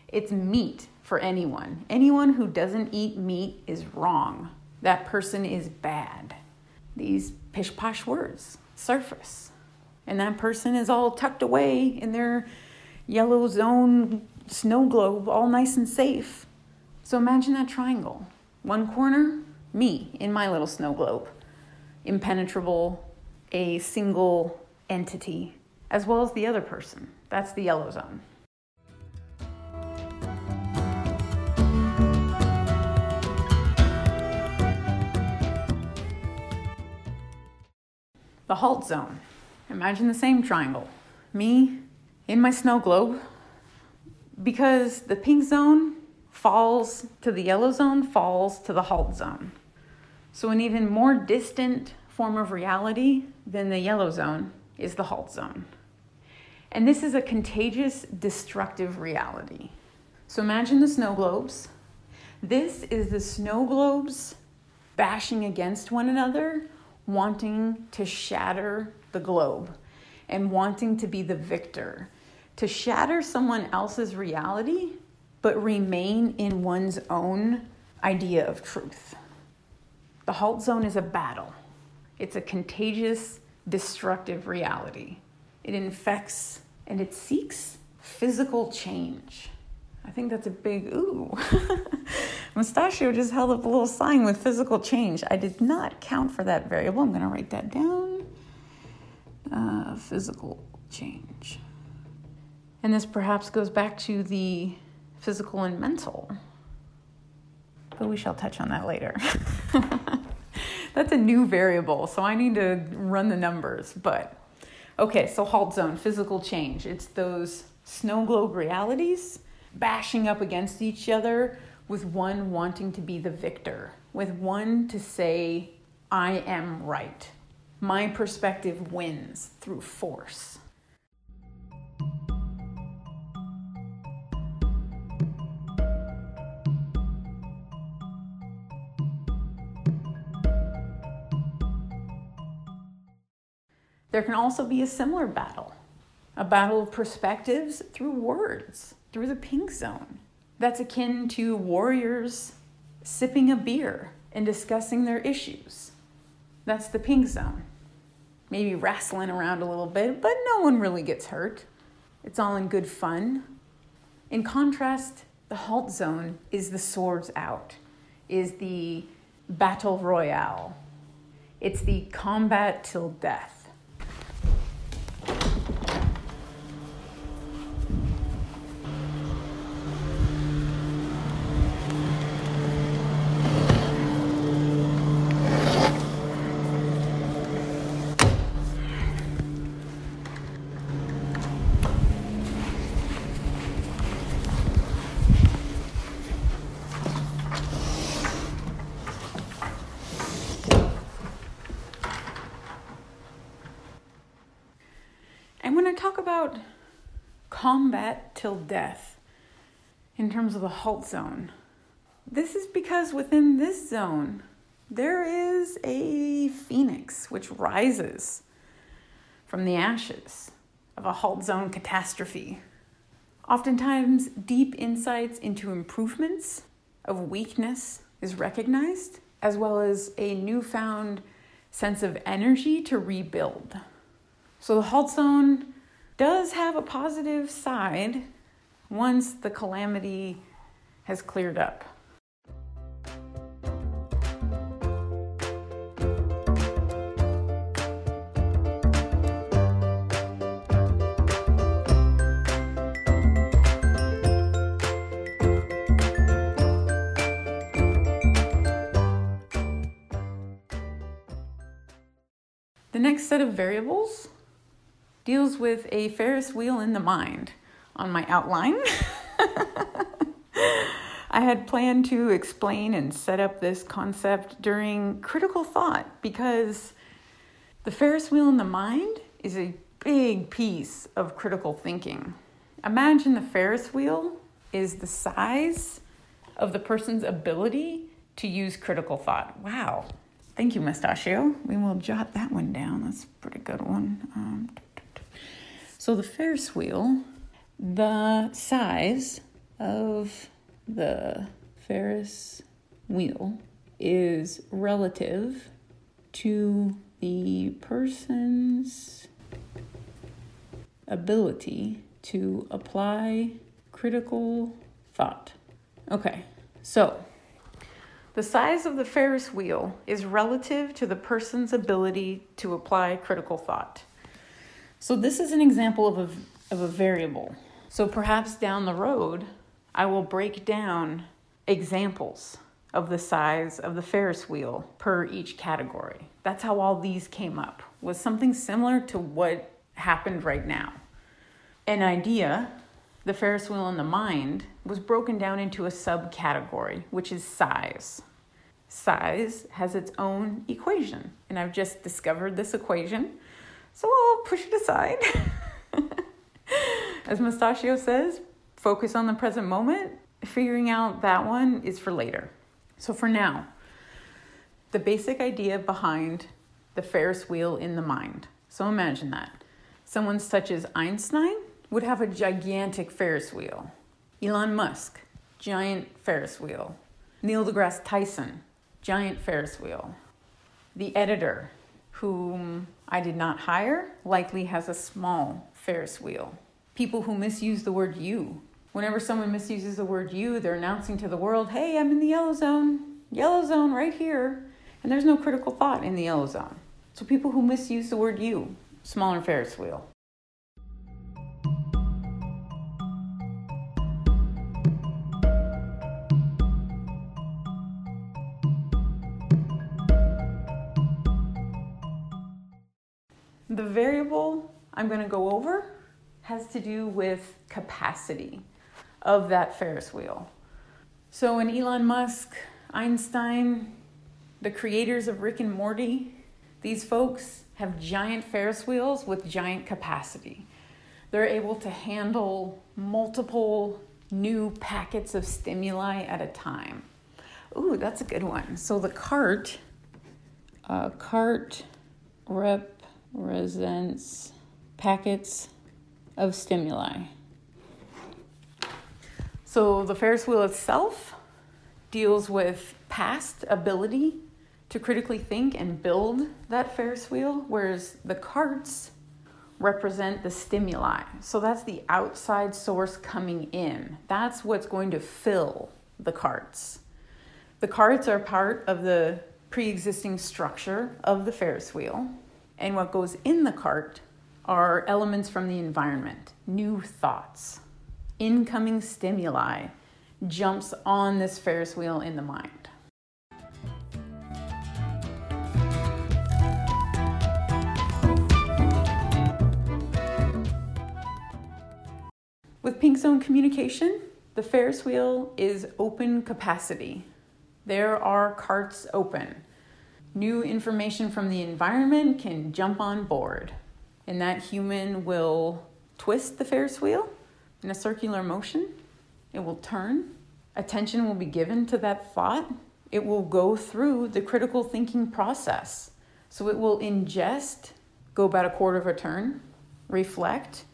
It's meat for anyone. Anyone who doesn't eat meat is wrong. That person is bad. These pish posh words surface. And that person is all tucked away in their yellow zone snow globe, all nice and safe. So imagine that triangle. One corner, me in my little snow globe, impenetrable, a single entity, as well as the other person. That's the yellow zone. The halt zone. Imagine the same triangle. Me in my snow globe. Because the pink zone falls to the yellow zone, falls to the halt zone. So, an even more distant form of reality than the yellow zone is the halt zone. And this is a contagious, destructive reality. So, imagine the snow globes. This is the snow globes bashing against one another wanting to shatter the globe and wanting to be the victor, to shatter someone else's reality, but remain in one's own idea of truth. The halt zone is a battle, it's a contagious, destructive reality. It infects and it seeks physical change. I think that's a big ooh. Mustachio just held up a little sign with physical change. I did not count for that variable. I'm going to write that down. Uh, physical change. And this perhaps goes back to the physical and mental. But we shall touch on that later. That's a new variable, so I need to run the numbers. But okay, so halt zone, physical change. It's those snow globe realities bashing up against each other with one wanting to be the victor, with one to say, I am right. My perspective wins through force. There can also be a similar battle, a battle of perspectives through words through the pink zone. That's akin to warriors sipping a beer and discussing their issues. That's the pink zone. Maybe wrestling around a little bit, but no one really gets hurt. It's all in good fun. In contrast, the halt zone is the swords out, is the battle royale. It's the combat till death. About combat till death in terms of the halt zone. This is because within this zone, there is a phoenix which rises from the ashes of a halt zone catastrophe. Oftentimes, deep insights into improvements of weakness is recognized, as well as a newfound sense of energy to rebuild. So, the halt zone does have a positive side once the calamity has cleared up. The next set of variables deals with a Ferris wheel in the mind on my outline. I had planned to explain and set up this concept during critical thought because the Ferris wheel in the mind is a big piece of critical thinking. Imagine the Ferris wheel is the size of the person's ability to use critical thought. Wow, Thank you, Mustachio. We will jot that one down. That's a pretty good one. Um, so the Ferris wheel, the size of the Ferris wheel is relative to the person's ability to apply critical thought. Okay, so the size of the Ferris wheel is relative to the person's ability to apply critical thought. So, this is an example of a, of a variable. So, perhaps down the road, I will break down examples of the size of the Ferris wheel per each category. That's how all these came up, was something similar to what happened right now. An idea, the Ferris wheel in the mind, was broken down into a subcategory, which is size. Size has its own equation, and I've just discovered this equation, so I'll push it aside. As Mustachio says, focus on the present moment. Figuring out that one is for later. So for now, the basic idea behind the Ferris wheel in the mind. So imagine that. Someone such as Einstein would have a gigantic Ferris wheel. Elon Musk, giant Ferris wheel. Neil deGrasse Tyson, giant Ferris wheel. The editor, whom I did not hire, likely has a small Ferris wheel. People who misuse the word you Whenever someone misuses the word you, they're announcing to the world, hey, I'm in the yellow zone, yellow zone right here. And there's no critical thought in the yellow zone. So people who misuse the word you, smaller Ferris wheel. Has to do with capacity of that Ferris wheel. So, when Elon Musk, Einstein, the creators of Rick and Morty, these folks have giant Ferris wheels with giant capacity. They're able to handle multiple new packets of stimuli at a time. Ooh, that's a good one. So the cart, uh, cart represents packets of stimuli. So the Ferris wheel itself deals with past ability to critically think and build that Ferris wheel, whereas the carts represent the stimuli. So that's the outside source coming in. That's what's going to fill the carts. The carts are part of the pre existing structure of the Ferris wheel, and what goes in the cart are elements from the environment, new thoughts incoming stimuli jumps on this Ferris wheel in the mind. With Pink Zone Communication, the Ferris wheel is open capacity. There are carts open. New information from the environment can jump on board, and that human will twist the Ferris wheel in a circular motion. It will turn. Attention will be given to that thought. It will go through the critical thinking process. So it will ingest, go about a quarter of a turn, reflect,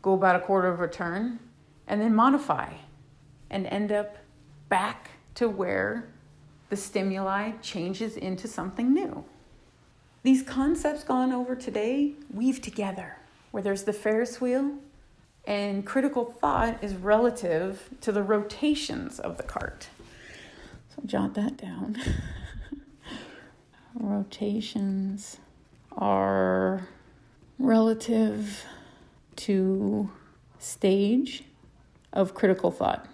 go about a quarter of a turn, and then modify and end up back to where the stimuli changes into something new. These concepts gone over today weave together, where there's the Ferris wheel and critical thought is relative to the rotations of the cart. So jot that down. rotations are relative to stage of critical thought.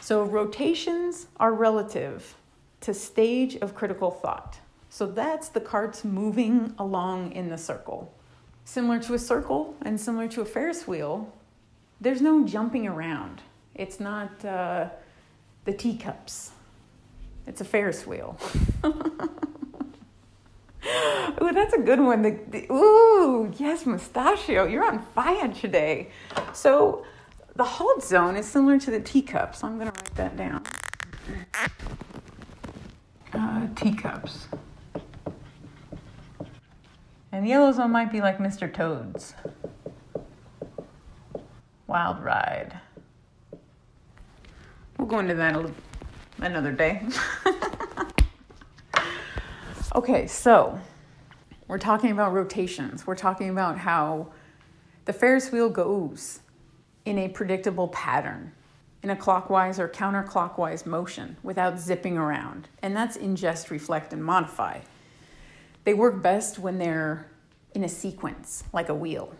So rotations are relative to stage of critical thought. So that's the carts moving along in the circle similar to a circle and similar to a Ferris wheel, there's no jumping around. It's not uh, the teacups, it's a Ferris wheel. Ooh, that's a good one. The, the, ooh, yes, mustachio. You're on fire today. So, the halt zone is similar to the teacups. I'm going to write that down. Uh, teacups. And the yellow zone might be like Mr. Toad's. Wild ride. We'll go into that another day. okay, so we're talking about rotations. We're talking about how the Ferris wheel goes in a predictable pattern, in a clockwise or counterclockwise motion without zipping around. And that's ingest, reflect, and modify. They work best when they're in a sequence, like a wheel.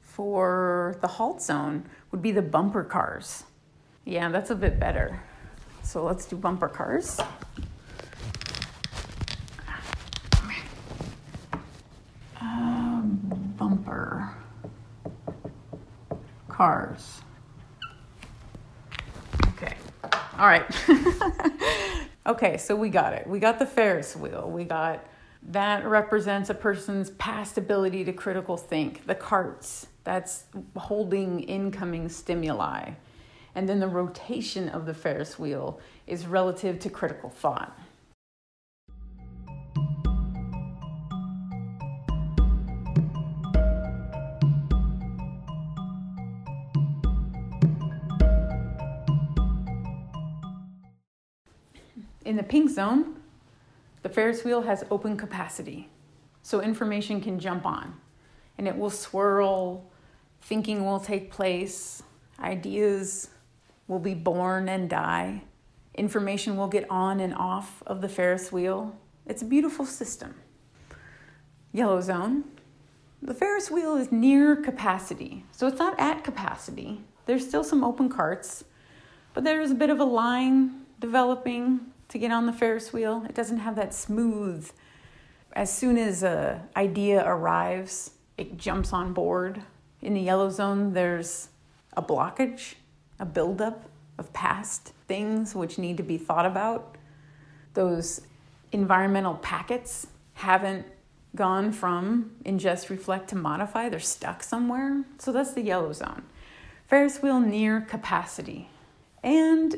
For the halt zone would be the bumper cars. Yeah, that's a bit better. So let's do bumper cars. Um, bumper cars. Okay. All right. okay, so we got it. We got the Ferris wheel. We got that represents a person's past ability to critical think. The carts, that's holding incoming stimuli. And then the rotation of the Ferris wheel is relative to critical thought. In the pink zone, the Ferris wheel has open capacity, so information can jump on and it will swirl, thinking will take place, ideas will be born and die, information will get on and off of the Ferris wheel. It's a beautiful system. Yellow zone. The Ferris wheel is near capacity, so it's not at capacity. There's still some open carts, but there's a bit of a line developing to get on the Ferris wheel. It doesn't have that smooth. As soon as a idea arrives, it jumps on board. In the yellow zone, there's a blockage, a buildup of past things which need to be thought about. Those environmental packets haven't gone from ingest, reflect to modify, they're stuck somewhere. So that's the yellow zone. Ferris wheel near capacity. And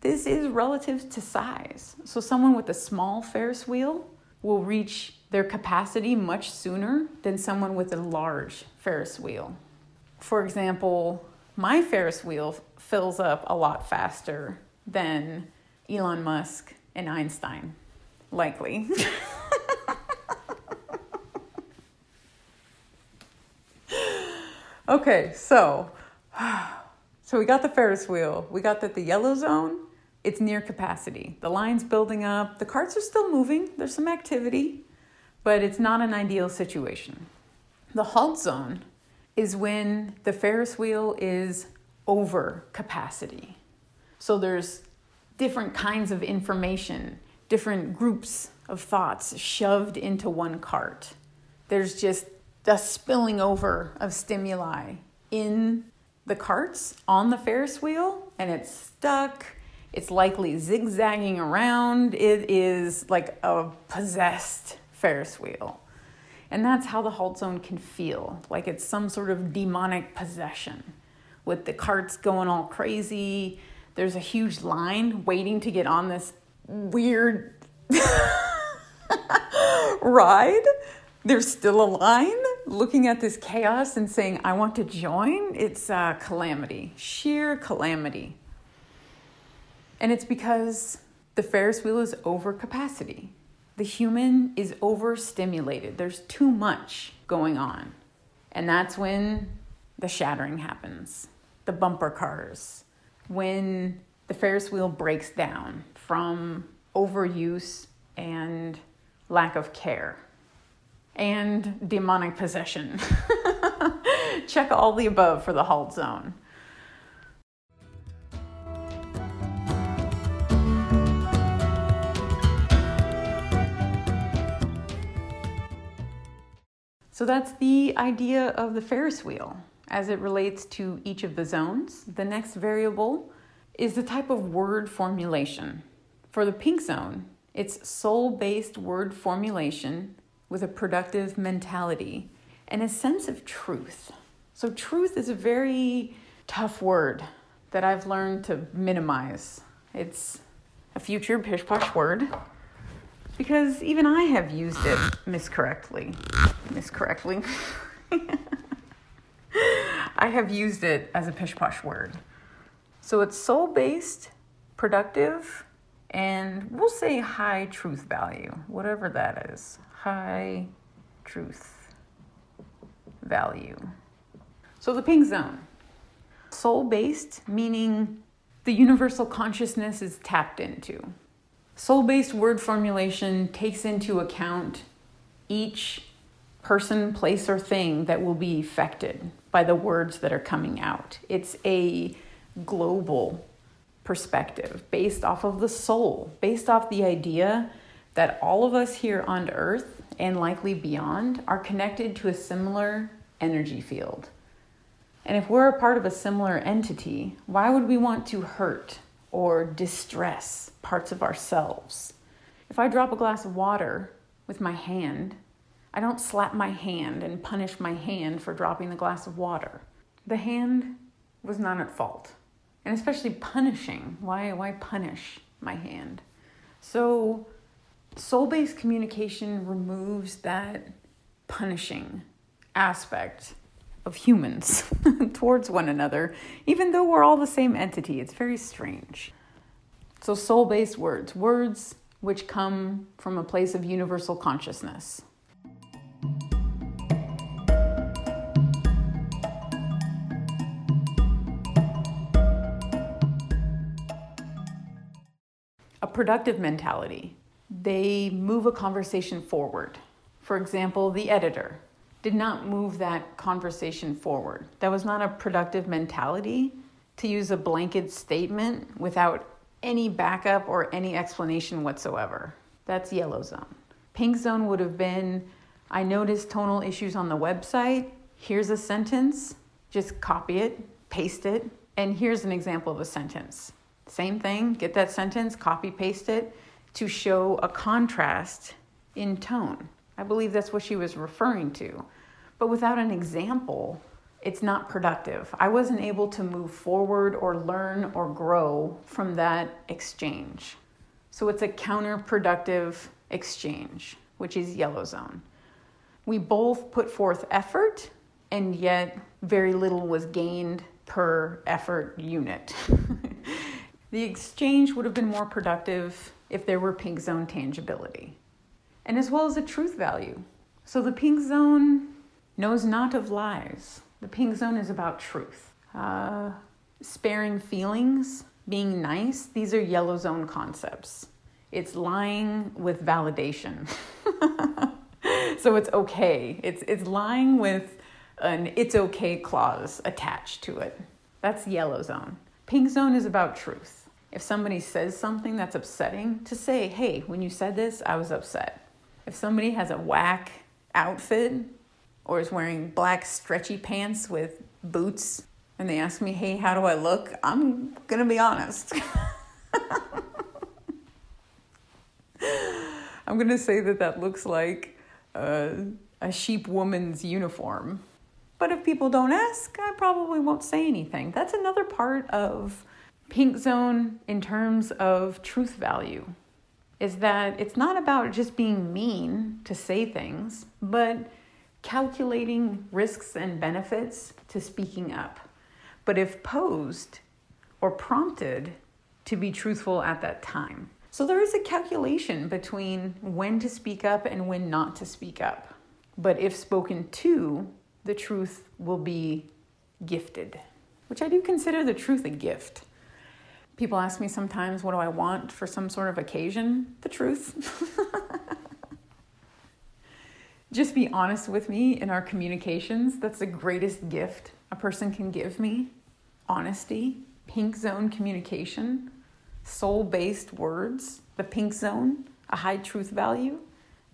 this is relative to size. So, someone with a small Ferris wheel will reach their capacity much sooner than someone with a large Ferris wheel. For example, my Ferris wheel fills up a lot faster than Elon Musk and Einstein, likely. okay, so so we got the Ferris wheel. We got that the yellow zone it's near capacity. The line's building up. The carts are still moving. There's some activity, but it's not an ideal situation. The halt zone is when the Ferris wheel is over capacity. So there's different kinds of information, different groups of thoughts shoved into one cart. There's just the spilling over of stimuli in the carts on the Ferris wheel, and it's stuck it's likely zigzagging around. It is like a possessed Ferris wheel. And that's how the halt zone can feel like it's some sort of demonic possession with the carts going all crazy. There's a huge line waiting to get on this weird ride. There's still a line looking at this chaos and saying, I want to join. It's a calamity, sheer calamity. And it's because the Ferris wheel is over capacity. The human is overstimulated. There's too much going on. And that's when the shattering happens, the bumper cars, when the Ferris wheel breaks down from overuse and lack of care and demonic possession. Check all the above for the halt zone. So that's the idea of the Ferris wheel as it relates to each of the zones. The next variable is the type of word formulation. For the pink zone, it's soul based word formulation with a productive mentality and a sense of truth. So, truth is a very tough word that I've learned to minimize. It's a future pish posh word. Because even I have used it miscorrectly. Miscorrectly. I have used it as a pish posh word. So it's soul based, productive, and we'll say high truth value, whatever that is. High truth value. So the pink zone. Soul based, meaning the universal consciousness is tapped into. Soul based word formulation takes into account each person, place, or thing that will be affected by the words that are coming out. It's a global perspective based off of the soul, based off the idea that all of us here on earth and likely beyond are connected to a similar energy field. And if we're a part of a similar entity, why would we want to hurt or distress parts of ourselves? If I drop a glass of water with my hand, I don't slap my hand and punish my hand for dropping the glass of water. The hand was not at fault. And especially punishing. Why, why punish my hand? So, soul based communication removes that punishing aspect of humans towards one another, even though we're all the same entity. It's very strange. So, soul based words, words which come from a place of universal consciousness. A productive mentality. They move a conversation forward. For example, the editor did not move that conversation forward. That was not a productive mentality to use a blanket statement without any backup or any explanation whatsoever. That's yellow zone. Pink zone would have been I noticed tonal issues on the website. Here's a sentence, just copy it, paste it, and here's an example of a sentence. Same thing, get that sentence, copy paste it to show a contrast in tone. I believe that's what she was referring to. But without an example, it's not productive. I wasn't able to move forward or learn or grow from that exchange. So it's a counterproductive exchange, which is yellow zone. We both put forth effort, and yet very little was gained per effort unit. the exchange would have been more productive if there were pink zone tangibility, and as well as a truth value. So the pink zone knows not of lies. The pink zone is about truth. Uh, sparing feelings, being nice, these are yellow zone concepts. It's lying with validation. so it's okay. It's, it's lying with an it's okay clause attached to it. That's yellow zone. Pink zone is about truth. If somebody says something that's upsetting, to say, hey, when you said this, I was upset. If somebody has a whack outfit or is wearing black stretchy pants with boots and they ask me, hey, how do I look? I'm gonna be honest. I'm gonna say that that looks like a, a sheep woman's uniform. But if people don't ask, I probably won't say anything. That's another part of Pink Zone in terms of truth value is that it's not about just being mean to say things, but calculating risks and benefits to speaking up. But if posed or prompted to be truthful at that time. So there is a calculation between when to speak up and when not to speak up. But if spoken to, the truth will be gifted, which I do consider the truth a gift. People ask me sometimes, what do I want for some sort of occasion? The truth. Just be honest with me in our communications. That's the greatest gift a person can give me honesty, pink zone communication, soul based words, the pink zone, a high truth value.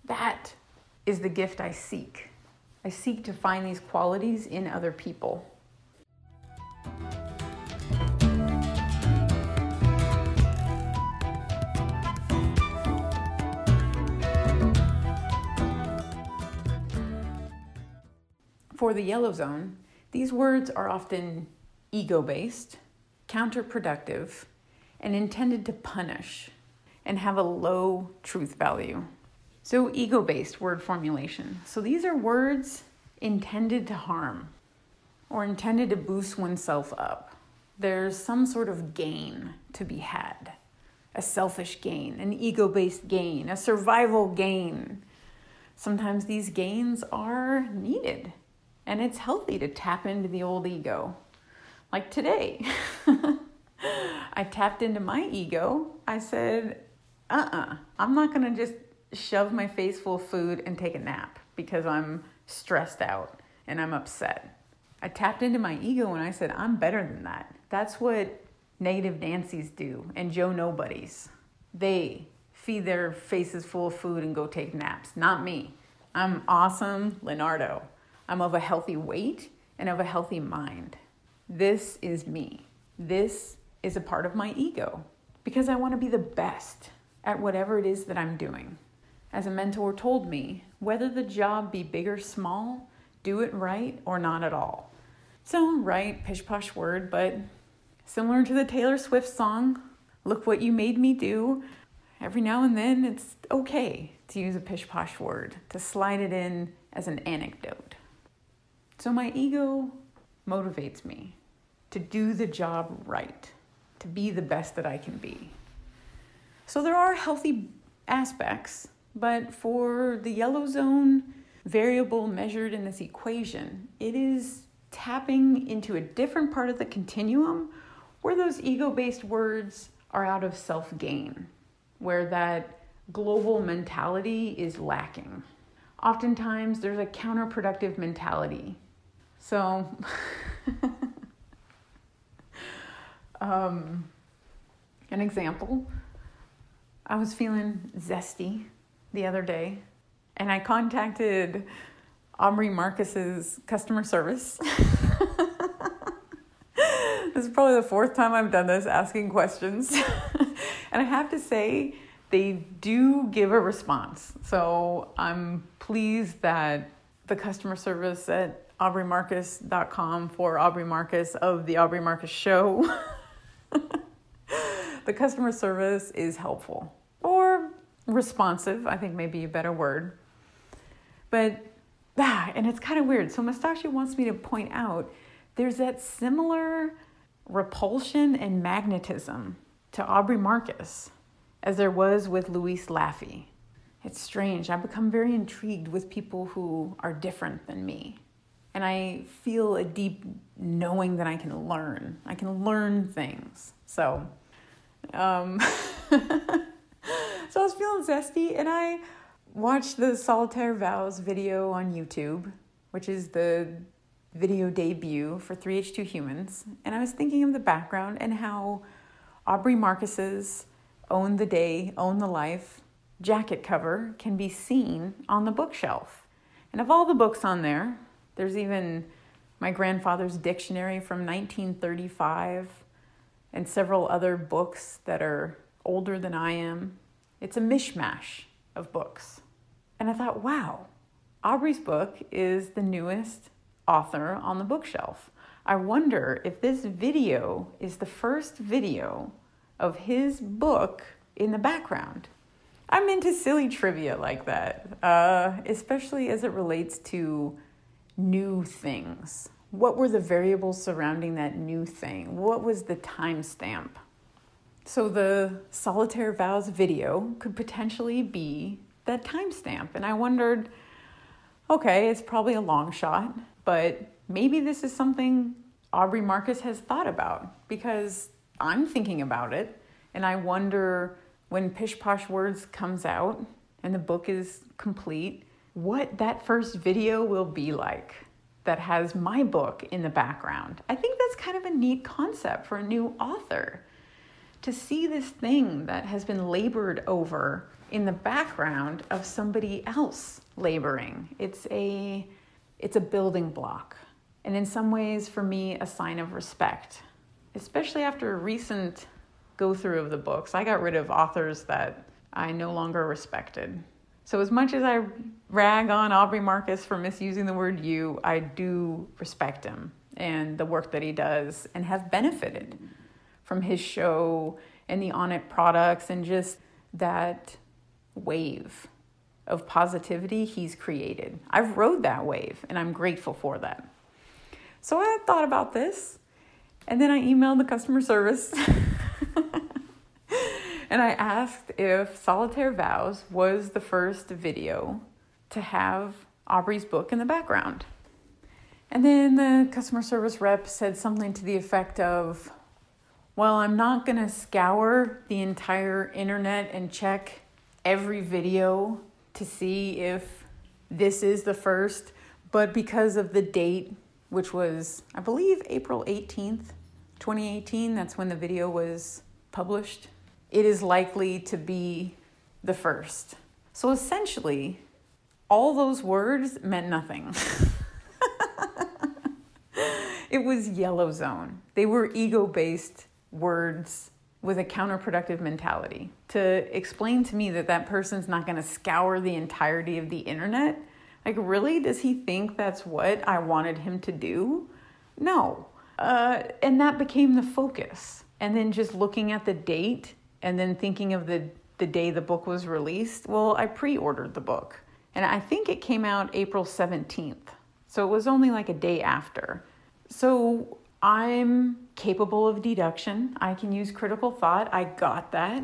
That is the gift I seek. I seek to find these qualities in other people. For the yellow zone, these words are often ego based, counterproductive, and intended to punish and have a low truth value. So, ego based word formulation. So, these are words intended to harm or intended to boost oneself up. There's some sort of gain to be had a selfish gain, an ego based gain, a survival gain. Sometimes these gains are needed, and it's healthy to tap into the old ego. Like today, I tapped into my ego. I said, uh uh-uh, uh, i am not gonna just shove my face full of food and take a nap because I'm stressed out and I'm upset. I tapped into my ego and I said, I'm better than that. That's what negative Nancy's do and Joe Nobodies. They feed their faces full of food and go take naps. Not me. I'm awesome, Leonardo. I'm of a healthy weight and of a healthy mind. This is me. This is a part of my ego because I want to be the best at whatever it is that I'm doing. As a mentor told me, whether the job be big or small, do it right or not at all. So, right, pish posh word, but similar to the Taylor Swift song, Look What You Made Me Do, every now and then it's okay to use a pish posh word, to slide it in as an anecdote. So, my ego motivates me to do the job right, to be the best that I can be. So, there are healthy aspects, but for the yellow zone variable measured in this equation, it is tapping into a different part of the continuum where those ego based words are out of self gain, where that global mentality is lacking. Oftentimes, there's a counterproductive mentality. So, um, an example I was feeling zesty the other day, and I contacted Aubrey Marcus's customer service. this is probably the fourth time I've done this, asking questions. and I have to say, they do give a response. So I'm pleased that the customer service at aubreymarcus.com for Aubrey Marcus of the Aubrey Marcus Show. the customer service is helpful or responsive, I think may be a better word. But ah, and it's kind of weird. So Mustache wants me to point out there's that similar repulsion and magnetism to Aubrey Marcus as there was with Louise Laffey. It's strange. I've become very intrigued with people who are different than me. And I feel a deep knowing that I can learn. I can learn things. So, um, so I was feeling zesty and I watched the Solitaire Vows video on YouTube, which is the video debut for 3H2 Humans. And I was thinking of the background and how Aubrey Marcus's Own the Day, Own the Life jacket cover can be seen on the bookshelf. And of all the books on there, there's even my grandfather's dictionary from 1935 and several other books that are older than I am. It's a mishmash of books. And I thought, wow, Aubrey's book is the newest author on the bookshelf. I wonder if this video is the first video of his book in the background. I'm into silly trivia like that, uh, especially as it relates to new things. What were the variables surrounding that new thing? What was the timestamp? So, the Solitaire Vows video could potentially be that timestamp. And I wondered okay, it's probably a long shot, but maybe this is something Aubrey Marcus has thought about because I'm thinking about it. And I wonder when Pish Posh Words comes out and the book is complete, what that first video will be like that has my book in the background. I think that's kind of a neat concept for a new author to see this thing that has been labored over in the background of somebody else laboring. It's a it's a building block. And in some ways for me a sign of respect. Especially after a recent go through of the books. I got rid of authors that I no longer respected. So as much as I rag on Aubrey Marcus for misusing the word you, I do respect him and the work that he does and have benefited from his show and the Onnit products and just that wave of positivity he's created. I've rode that wave and I'm grateful for that. So I thought about this and then I emailed the customer service and I asked if Solitaire Vows was the first video to have Aubrey's book in the background. And then the customer service rep said something to the effect of, Well, I'm not going to scour the entire internet and check every video to see if this is the first, but because of the date, which was, I believe, April 18th, 2018, that's when the video was published, it is likely to be the first. So essentially, all those words meant nothing. it was yellow zone. They were ego based words with a counterproductive mentality. To explain to me that that person's not going to scour the entirety of the internet, like, really? Does he think that's what I wanted him to do? No. Uh, and that became the focus. And then just looking at the date and then thinking of the, the day the book was released, well, I pre ordered the book. And I think it came out April 17th. So it was only like a day after. So I'm capable of deduction. I can use critical thought. I got that.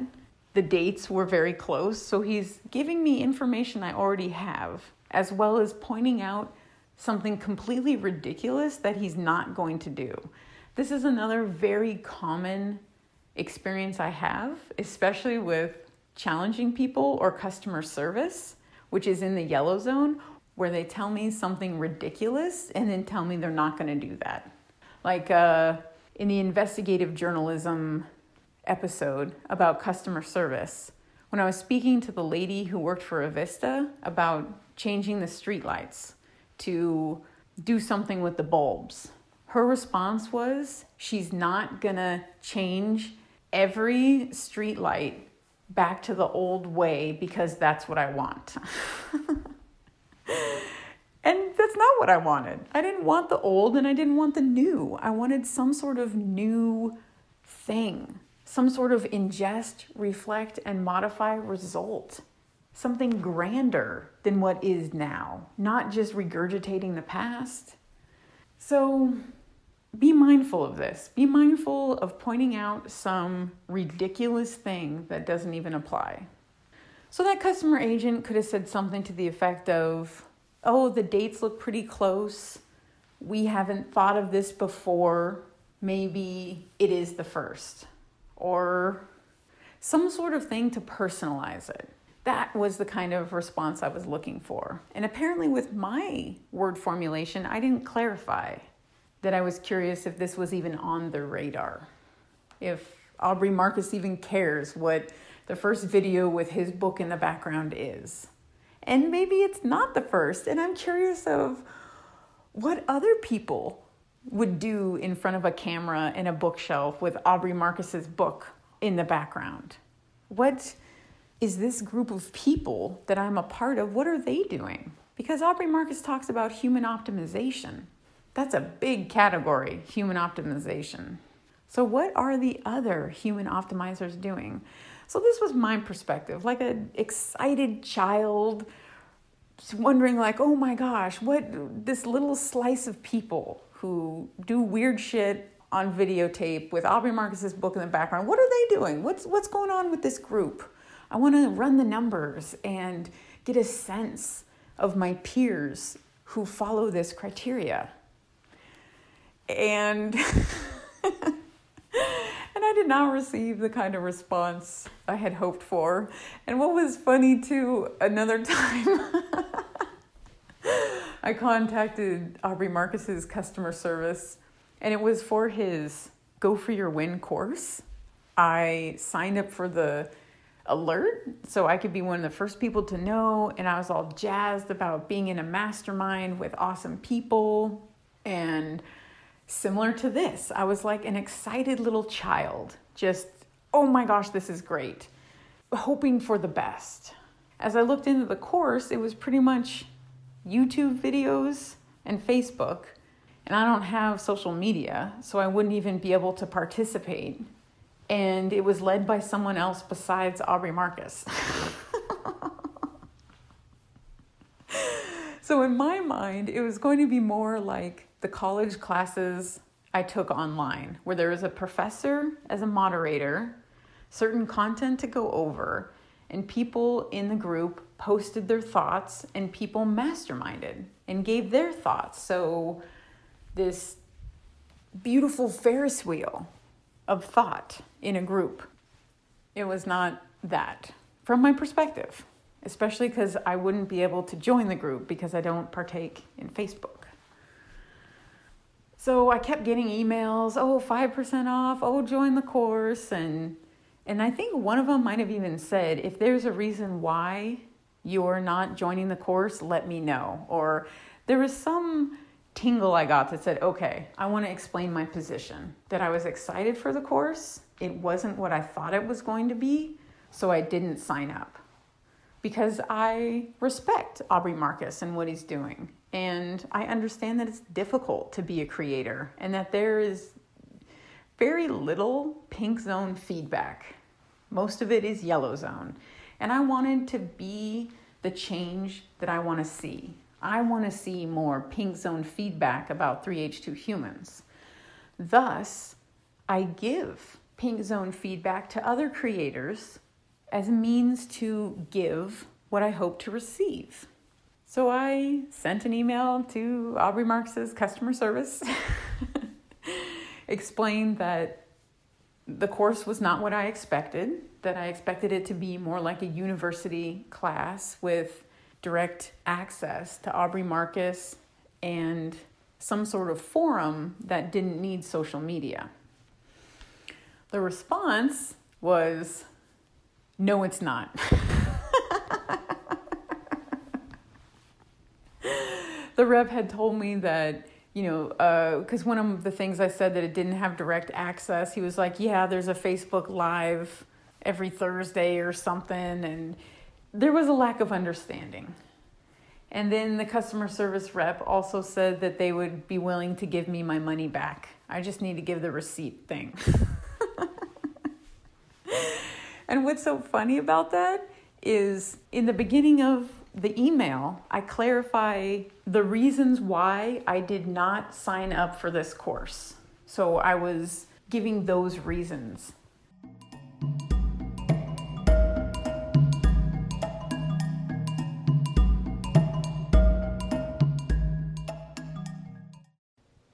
The dates were very close. So he's giving me information I already have, as well as pointing out something completely ridiculous that he's not going to do. This is another very common experience I have, especially with challenging people or customer service, which is in the yellow zone, where they tell me something ridiculous and then tell me they're not going to do that. Like uh, in the investigative journalism episode about customer service, when I was speaking to the lady who worked for Avista about changing the streetlights to do something with the bulbs, her response was she's not gonna change every streetlight back to the old way because that's what I want. And that's not what I wanted. I didn't want the old and I didn't want the new. I wanted some sort of new thing, some sort of ingest, reflect, and modify result. Something grander than what is now, not just regurgitating the past. So be mindful of this. Be mindful of pointing out some ridiculous thing that doesn't even apply. So that customer agent could have said something to the effect of, oh, the dates look pretty close. We haven't thought of this before. Maybe it is the first. Or some sort of thing to personalize it. That was the kind of response I was looking for. And apparently, with my word formulation, I didn't clarify that I was curious if this was even on the radar. If Aubrey Marcus even cares what the first video with his book in the background is. And maybe it's not the first. And I'm curious of what other people would do in front of a camera and a bookshelf with Aubrey Marcus's book in the background. What is this group of people that I'm a part of? What are they doing? Because Aubrey Marcus talks about human optimization. That's a big category, human optimization. So, what are the other human optimizers doing? So this was my perspective, like an excited child wondering like, "Oh my gosh, what this little slice of people who do weird shit on videotape with Aubrey Marcus's book in the background. What are they doing? What's what's going on with this group? I want to run the numbers and get a sense of my peers who follow this criteria. And and I did not receive the kind of response I had hoped for. And what was funny too, another time, I contacted Aubrey Marcus's customer service, and it was for his Go for Your Win course. I signed up for the alert so I could be one of the first people to know, and I was all jazzed about being in a mastermind with awesome people and similar to this. I was like an excited little child, just, oh my gosh, this is great, hoping for the best. As I looked into the course, it was pretty much YouTube videos and Facebook, and I don't have social media, so I wouldn't even be able to participate. And it was led by someone else besides Aubrey Marcus. So, in my mind, it was going to be more like the college classes I took online, where there was a professor as a moderator, certain content to go over, and people in the group posted their thoughts, and people masterminded and gave their thoughts. So, this beautiful Ferris wheel of thought in a group. It was not that from my perspective, especially because I wouldn't be able to join the group because I don't partake in Facebook. So I kept getting emails, oh, 5% off, oh, join the course. And, and I think one of them might have even said, if there's a reason why you're not joining the course, let me know. Or there was some tingle I got that said, okay, I want to explain my position. That I was excited for the course. It wasn't what I thought it was going to be, so I didn't sign up. Because I respect Aubrey Marcus and what he's doing. And I understand that it's difficult to be a creator and that there is very little pink zone feedback. Most of it is yellow zone. And I wanted to be the change that I want to see. I want to see more pink zone feedback about 3H2 humans. Thus, I give pink zone feedback to other creators as a means to give what I hope to receive. So I sent an email to Aubrey Marcus's customer service, explained that the course was not what I expected, that I expected it to be more like a university class with direct access to Aubrey Marcus and some sort of forum that didn't need social media. The response was no, it's not. the rep had told me that you know because uh, one of the things i said that it didn't have direct access he was like yeah there's a facebook live every thursday or something and there was a lack of understanding. And then the customer service rep also said that they would be willing to give me my money back. I just need to give the receipt thing. And what's so funny about that is in the beginning of the email, I clarify the reasons why I did not sign up for this course. So I was giving those reasons.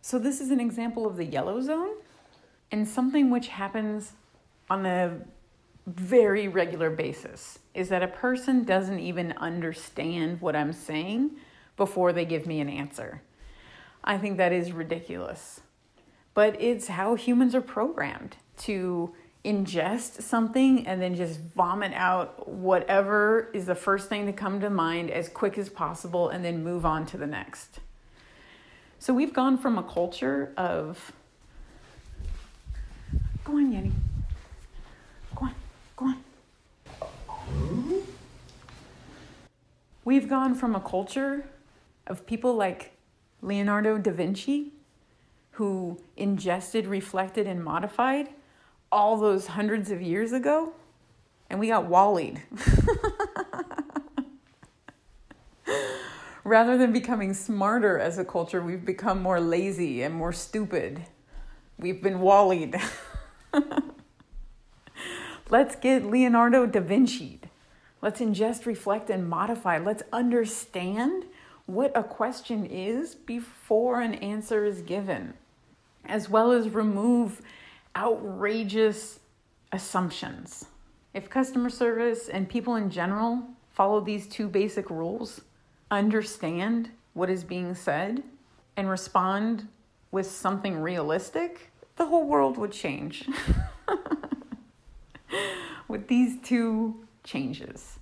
So, this is an example of the yellow zone and something which happens on a very regular basis is that a person doesn't even understand what I'm saying before they give me an answer. I think that is ridiculous. But it's how humans are programmed to ingest something and then just vomit out whatever is the first thing to come to mind as quick as possible and then move on to the next. So we've gone from a culture of, go on, Yenny. Go on. We've gone from a culture of people like Leonardo da Vinci, who ingested, reflected, and modified all those hundreds of years ago, and we got wallied. Rather than becoming smarter as a culture, we've become more lazy and more stupid. We've been wallied. Let's get Leonardo da Vinci. Let's ingest, reflect, and modify. Let's understand what a question is before an answer is given, as well as remove outrageous assumptions. If customer service and people in general follow these two basic rules, understand what is being said, and respond with something realistic, the whole world would change. with these two changes.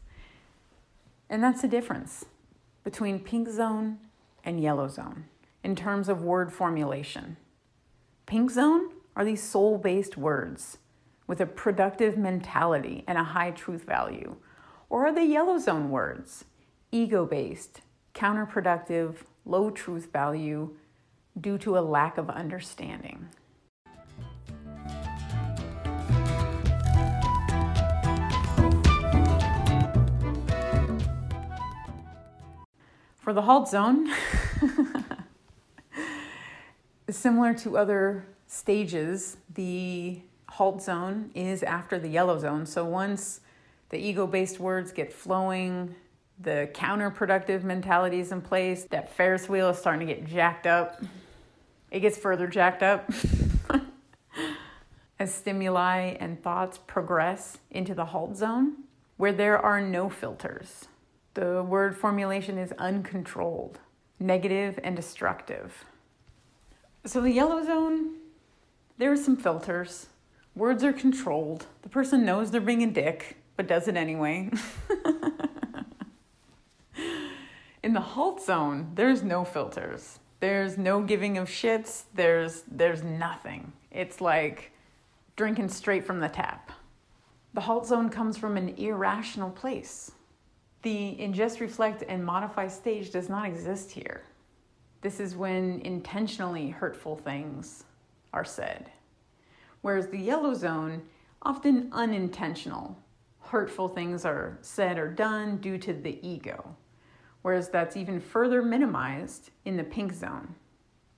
And that's the difference between pink zone and yellow zone in terms of word formulation. Pink zone are these soul based words with a productive mentality and a high truth value. Or are the yellow zone words, ego based, counterproductive, low truth value due to a lack of understanding? For the halt zone, similar to other stages, the halt zone is after the yellow zone. So once the ego based words get flowing, the counterproductive mentality is in place, that Ferris wheel is starting to get jacked up. It gets further jacked up as stimuli and thoughts progress into the halt zone, where there are no filters. The word formulation is uncontrolled, negative, and destructive. So, the yellow zone, there are some filters. Words are controlled. The person knows they're being a dick, but does it anyway. In the halt zone, there's no filters. There's no giving of shits. There's there's nothing. It's like drinking straight from the tap. The halt zone comes from an irrational place. The ingest, reflect, and modify stage does not exist here. This is when intentionally hurtful things are said. Whereas the yellow zone, often unintentional, hurtful things are said or done due to the ego. Whereas that's even further minimized in the pink zone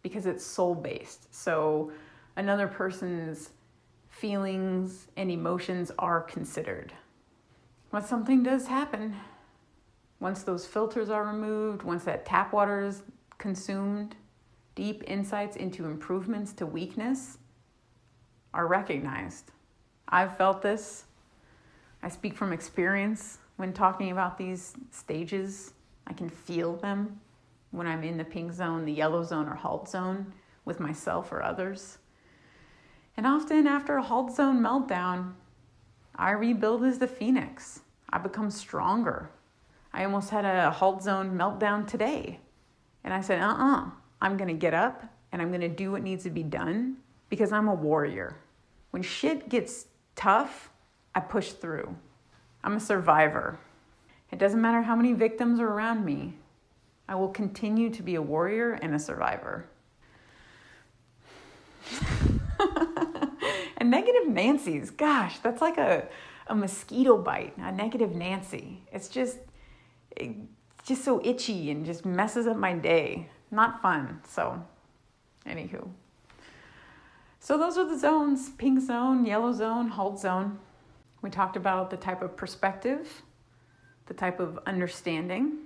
because it's soul based. So another person's feelings and emotions are considered. When something does happen, once those filters are removed, once that tap water is consumed, deep insights into improvements to weakness are recognized. I've felt this. I speak from experience when talking about these stages. I can feel them when I'm in the pink zone, the yellow zone, or halt zone with myself or others. And often after a halt zone meltdown, I rebuild as the phoenix. I become stronger. I almost had a halt zone meltdown today. And I said, uh uh-uh, uh, i am going to get up and I'm going to do what needs to be done because I'm a warrior. When shit gets tough, I push through. I'm a survivor. It doesn't matter how many victims are around me, I will continue to be a warrior and a survivor. and negative Nancy's, gosh, that's like a, a mosquito bite, a negative Nancy. It's just, just so itchy and just messes up my day. Not fun. So, anywho. So, those are the zones pink zone, yellow zone, halt zone. We talked about the type of perspective, the type of understanding,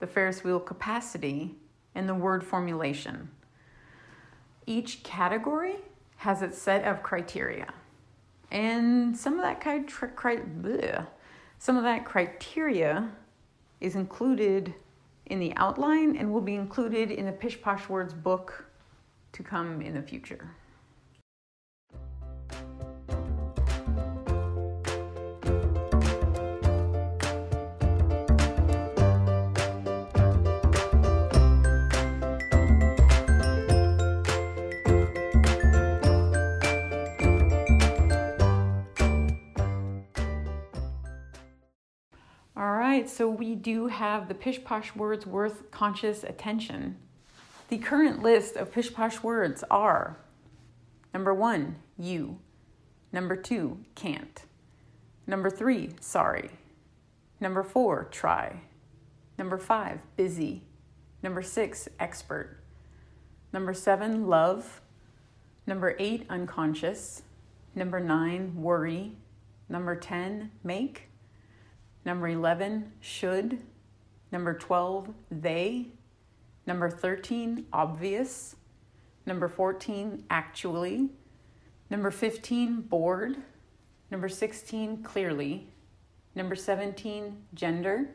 the Ferris wheel capacity, and the word formulation. Each category has its set of criteria. And some of that cri- some of that criteria is included in the outline and will be included in the Pish Posh Words book to come in the future. Right, so we do have the Pish Posh words worth conscious attention. The current list of Pish Posh words are number one, you. Number two, can't. Number three, sorry. Number four, try. Number five, busy. Number six, expert. Number seven, love. Number eight, unconscious. Number nine, worry. Number 10, make. Number 11, should. Number 12, they. Number 13, obvious. Number 14, actually. Number 15, bored. Number 16, clearly. Number 17, gender.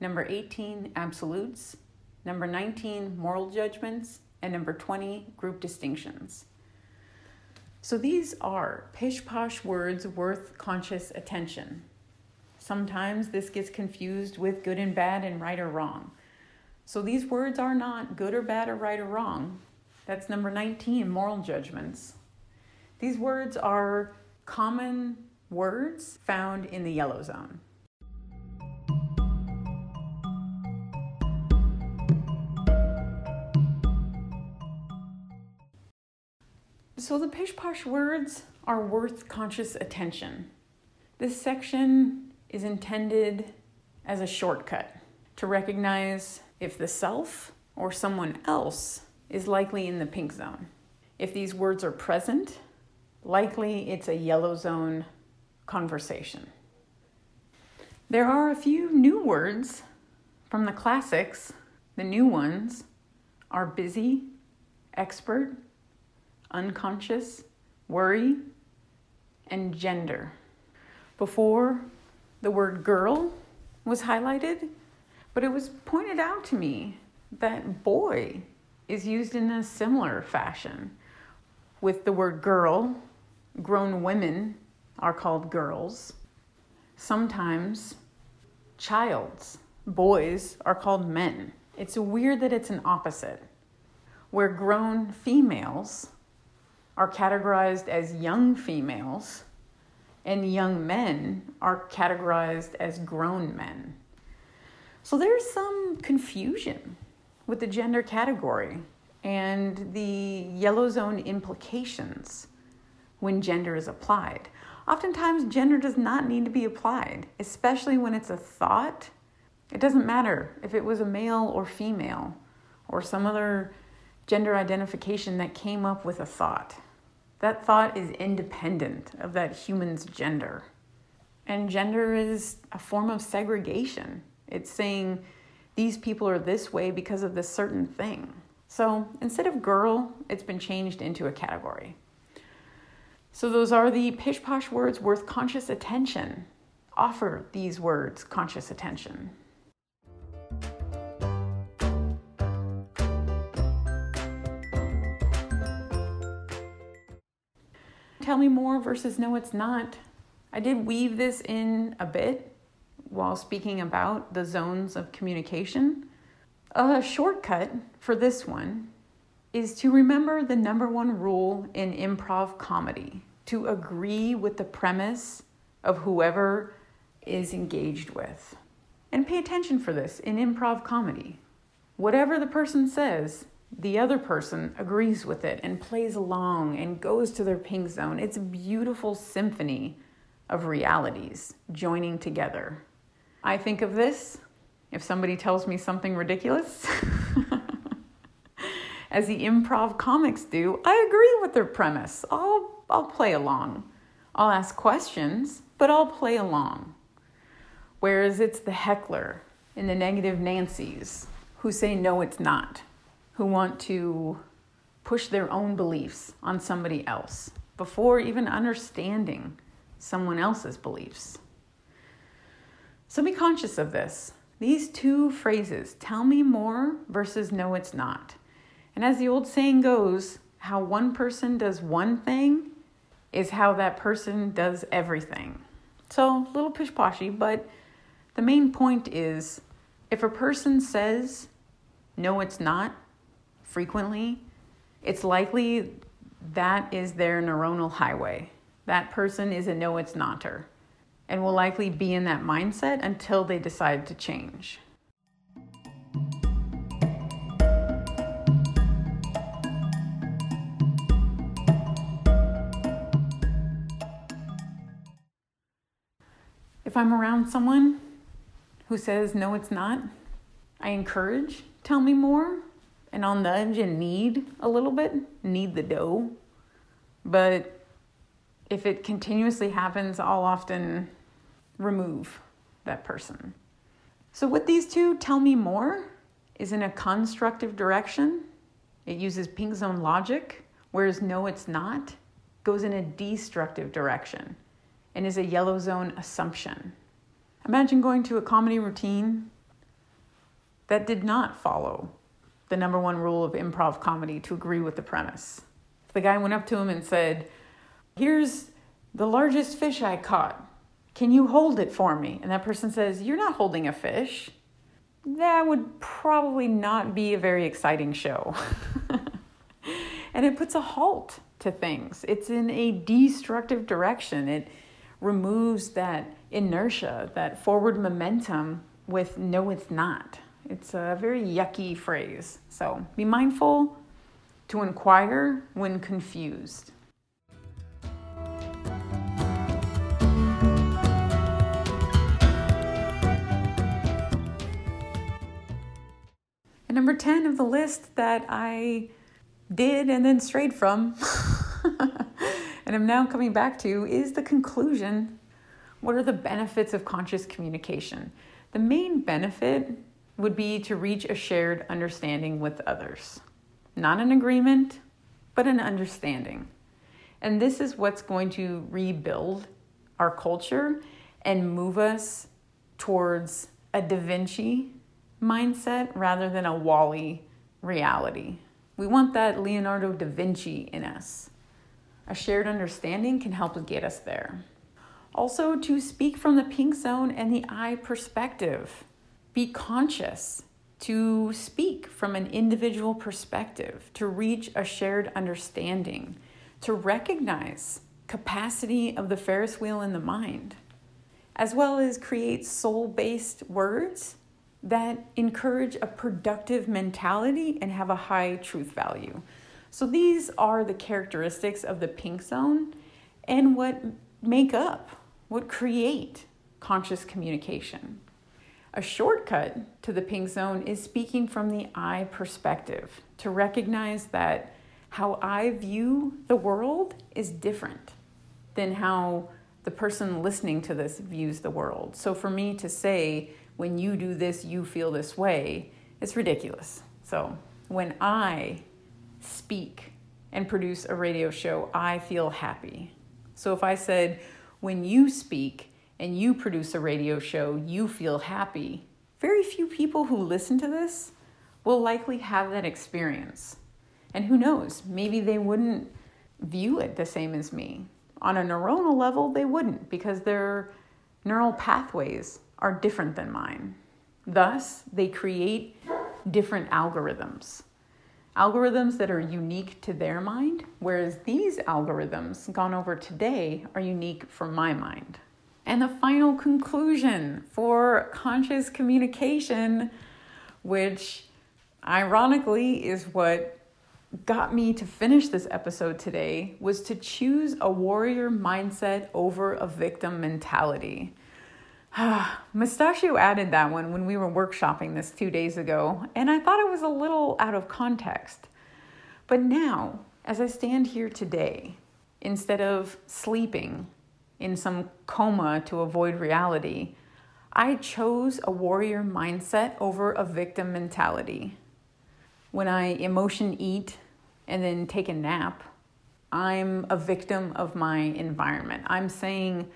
Number 18, absolutes. Number 19, moral judgments. And number 20, group distinctions. So these are pish posh words worth conscious attention. Sometimes this gets confused with good and bad and right or wrong. So these words are not good or bad or right or wrong. That's number 19, moral judgments. These words are common words found in the yellow zone. So the pish posh words are worth conscious attention. This section is intended as a shortcut. to recognize if the self or someone else is likely in the pink zone. If these words are present, likely it's a yellow zone conversation. There are a few new words from the classics. The new ones are busy, expert, unconscious, worry, and gender. Before, the word girl was highlighted, but it was pointed out to me that boy is used in a similar fashion. With the word girl, grown women are called girls. Sometimes childs, boys, are called men. It's weird that it's an opposite, where grown females are categorized as young females and young men are categorized as grown men. So there's some confusion with the gender category and the yellow zone implications when gender is applied. Oftentimes, gender does not need to be applied, especially when it's a thought. It doesn't matter if it was a male or female or some other gender identification that came up with a thought. That thought is independent of that human's gender. And gender is a form of segregation. It's saying these people are this way because of this certain thing. So instead of girl, it's been changed into a category. So those are the pish posh words worth conscious attention. Offer these words conscious attention. Tell me more versus no, it's not. I did weave this in a bit while speaking about the zones of communication. A shortcut for this one is to remember the number one rule in improv comedy to agree with the premise of whoever is engaged with. And pay attention for this in improv comedy. Whatever the person says, the other person agrees with it and plays along and goes to their pink zone. It's a beautiful symphony of realities joining together. I think of this if somebody tells me something ridiculous, as the improv comics do, I agree with their premise. I'll, I'll play along. I'll ask questions, but I'll play along. Whereas it's the heckler and the negative Nancy's who say, no, it's not who want to push their own beliefs on somebody else before even understanding someone else's beliefs. So be conscious of this. These two phrases, tell me more versus no, it's not. And as the old saying goes, how one person does one thing is how that person does everything. So, a little pish poshy, but the main point is if a person says, no, it's not, frequently, it's likely that is their neuronal highway. That person is a no, it's noter and will likely be in that mindset until they decide to change. If I'm around someone who says, no, it's not, I encourage, tell me more, and I'll nudge and knead a little bit, knead the dough. But if it continuously happens, I'll often remove that person. So, what these two tell me more is in a constructive direction. It uses pink zone logic, whereas no, it's not, goes in a destructive direction and is a yellow zone assumption. Imagine going to a comedy routine that did not follow the number one rule of improv comedy to agree with the premise. If the guy went up to him and said, Here's the largest fish I caught. Can you hold it for me? And that person says, You're not holding a fish. That would probably not be a very exciting show. and it puts a halt to things. It's in a destructive direction. It removes that inertia, that forward momentum with no, it's not. It's a very yucky phrase. So be mindful to inquire when confused. And number 10 of the list that I did and then strayed from, and I'm now coming back to, is the conclusion. What are the benefits of conscious communication? The main benefit would be to reach a shared understanding with others. Not an agreement, but an understanding. And this is what's going to rebuild our culture and move us towards a Da Vinci mindset rather than a WALL-E reality. We want that Leonardo da Vinci in us. A shared understanding can help get us there. Also, to speak from the pink zone and the I perspective. Be conscious to speak from an individual perspective, to reach a shared understanding, to recognize capacity of the Ferris wheel in the mind, as well as create soul based words that encourage a productive mentality and have a high truth value. So, these are the characteristics of the pink zone and what make up, what create conscious communication. A shortcut to the pink zone is speaking from the I perspective to recognize that how I view the world is different than how the person listening to this views the world. So for me to say, when you do this, you feel this way, it's ridiculous. So when I speak and produce a radio show, I feel happy. So if I said, when you speak and you produce a radio show, you feel happy, very few people who listen to this will likely have that experience. And who knows, maybe they wouldn't view it the same as me. On a neuronal level, they wouldn't because their neural pathways are different than mine. Thus, they create different algorithms. Algorithms that are unique to their mind, whereas these algorithms gone over today are unique for my mind. And the final conclusion for conscious communication, which ironically is what got me to finish this episode today was to choose a warrior mindset over a victim mentality. Mustachio added that one when we were workshopping this two days ago, and I thought it was a little out of context. But now, as I stand here today, instead of sleeping in some coma to avoid reality, I chose a warrior mindset over a victim mentality. When I emotion eat and then take a nap, I'm a victim of my environment. I'm saying,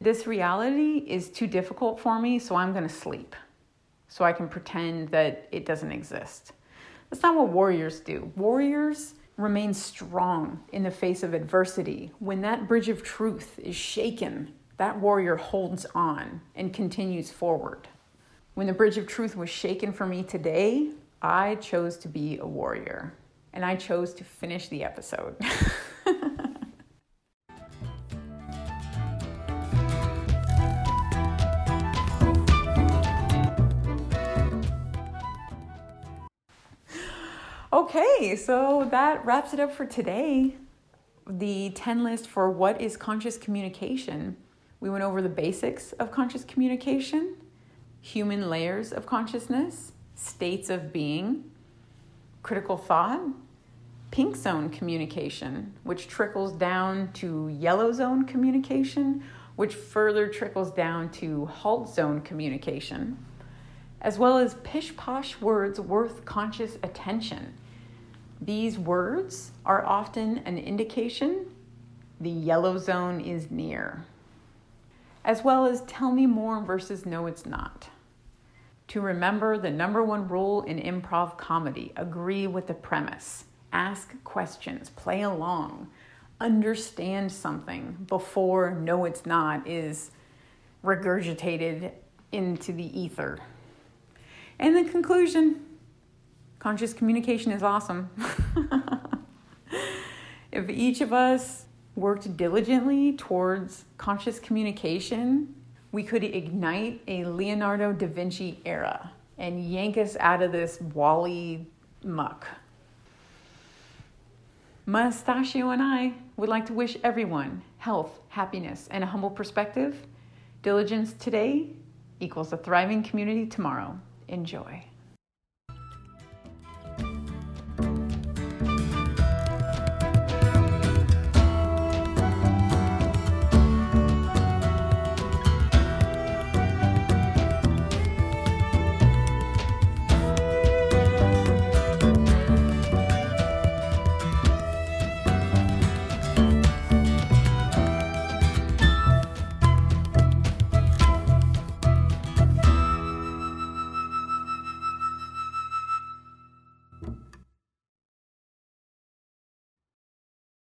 this reality is too difficult for me, so I'm going to sleep so I can pretend that it doesn't exist. That's not what warriors do. Warriors remain strong in the face of adversity. When that bridge of truth is shaken, that warrior holds on and continues forward. When the bridge of truth was shaken for me today, I chose to be a warrior and I chose to finish the episode. okay, so that wraps it up for today. The 10 list for what is conscious communication. We went over the basics of conscious communication, human layers of consciousness, states of being, critical thought, pink zone communication, which trickles down to yellow zone communication, which further trickles down to halt zone communication, as well as pish posh words worth conscious attention. These words are often an indication the yellow zone is near, as well as tell me more versus no, it's not. To remember the number one rule in improv comedy agree with the premise ask questions, play along, understand something before no, it's not is regurgitated into the ether. And the conclusion conscious communication is awesome. if each of us worked diligently towards conscious communication, we could ignite a Leonardo da Vinci era and yank us out of this WALL-E muck. Mustachio and I would like to wish everyone health, happiness, and a humble perspective. Diligence today equals a thriving community tomorrow. Enjoy.